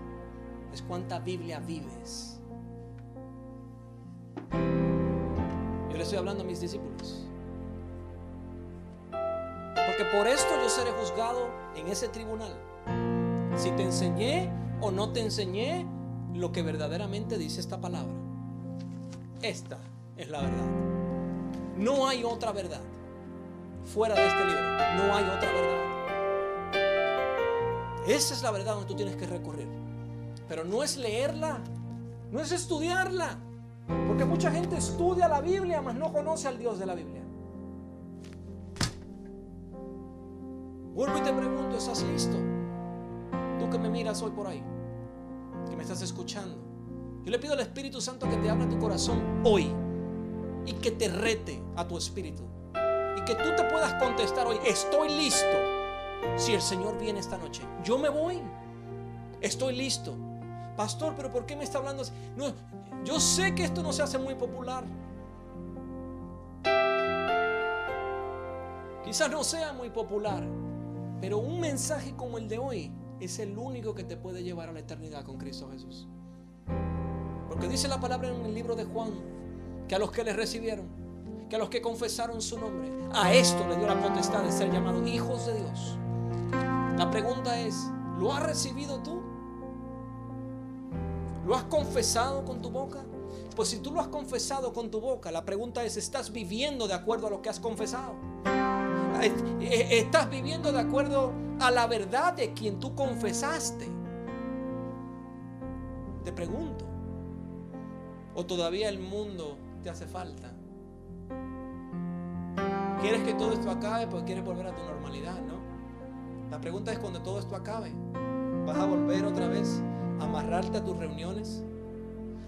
Es cuánta Biblia vives. Yo le estoy hablando a mis discípulos. Por esto yo seré juzgado en ese tribunal. Si te enseñé o no te enseñé lo que verdaderamente dice esta palabra. Esta es la verdad. No hay otra verdad. Fuera de este libro, no hay otra verdad. Esa es la verdad donde tú tienes que recurrir. Pero no es leerla, no es estudiarla. Porque mucha gente estudia la Biblia, mas no conoce al Dios de la Biblia. Vuelvo y te pregunto, ¿estás listo? Tú que me miras hoy por ahí que me estás escuchando. Yo le pido al Espíritu Santo que te abra tu corazón hoy y que te rete a tu espíritu. Y que tú te puedas contestar hoy, estoy listo. Si el Señor viene esta noche, yo me voy. Estoy listo. Pastor, pero ¿por qué me está hablando? No, yo sé que esto no se hace muy popular. Quizás no sea muy popular, pero un mensaje como el de hoy es el único que te puede llevar a la eternidad con Cristo Jesús. Porque dice la palabra en el libro de Juan que a los que le recibieron, que a los que confesaron su nombre, a esto le dio la potestad de ser llamados hijos de Dios. La pregunta es, ¿lo has recibido tú? ¿Lo has confesado con tu boca? Pues si tú lo has confesado con tu boca, la pregunta es, ¿estás viviendo de acuerdo a lo que has confesado? ¿Estás viviendo de acuerdo a la verdad de quien tú confesaste? Te pregunto. ¿O todavía el mundo te hace falta? quieres que todo esto acabe, pues quieres volver a tu normalidad, ¿no? La pregunta es cuando todo esto acabe, ¿vas a volver otra vez a amarrarte a tus reuniones?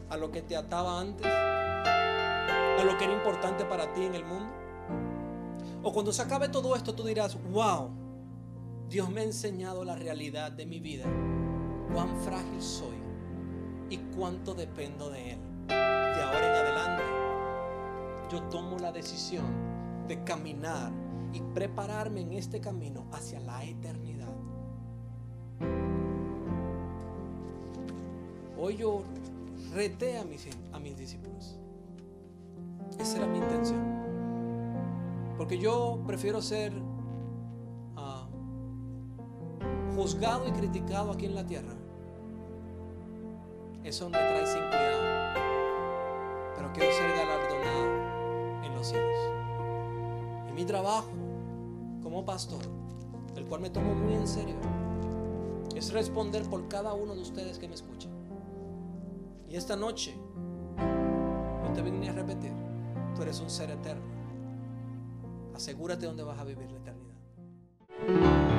¿A lo que te ataba antes? ¿A lo que era importante para ti en el mundo? O cuando se acabe todo esto, tú dirás, wow, Dios me ha enseñado la realidad de mi vida, cuán frágil soy y cuánto dependo de Él. De ahora en adelante, yo tomo la decisión de caminar y prepararme en este camino hacia la eternidad. Hoy yo reté a mis, a mis discípulos. Esa era mi intención. Porque yo prefiero ser uh, juzgado y criticado aquí en la tierra. Eso me trae sin cuidado. Pero quiero ser galardonado en los cielos. Y mi trabajo como pastor, el cual me tomo muy en serio, es responder por cada uno de ustedes que me escuchan. Y esta noche, yo te vine a repetir, tú eres un ser eterno. Asegúrate dónde vas a vivir la eternidad.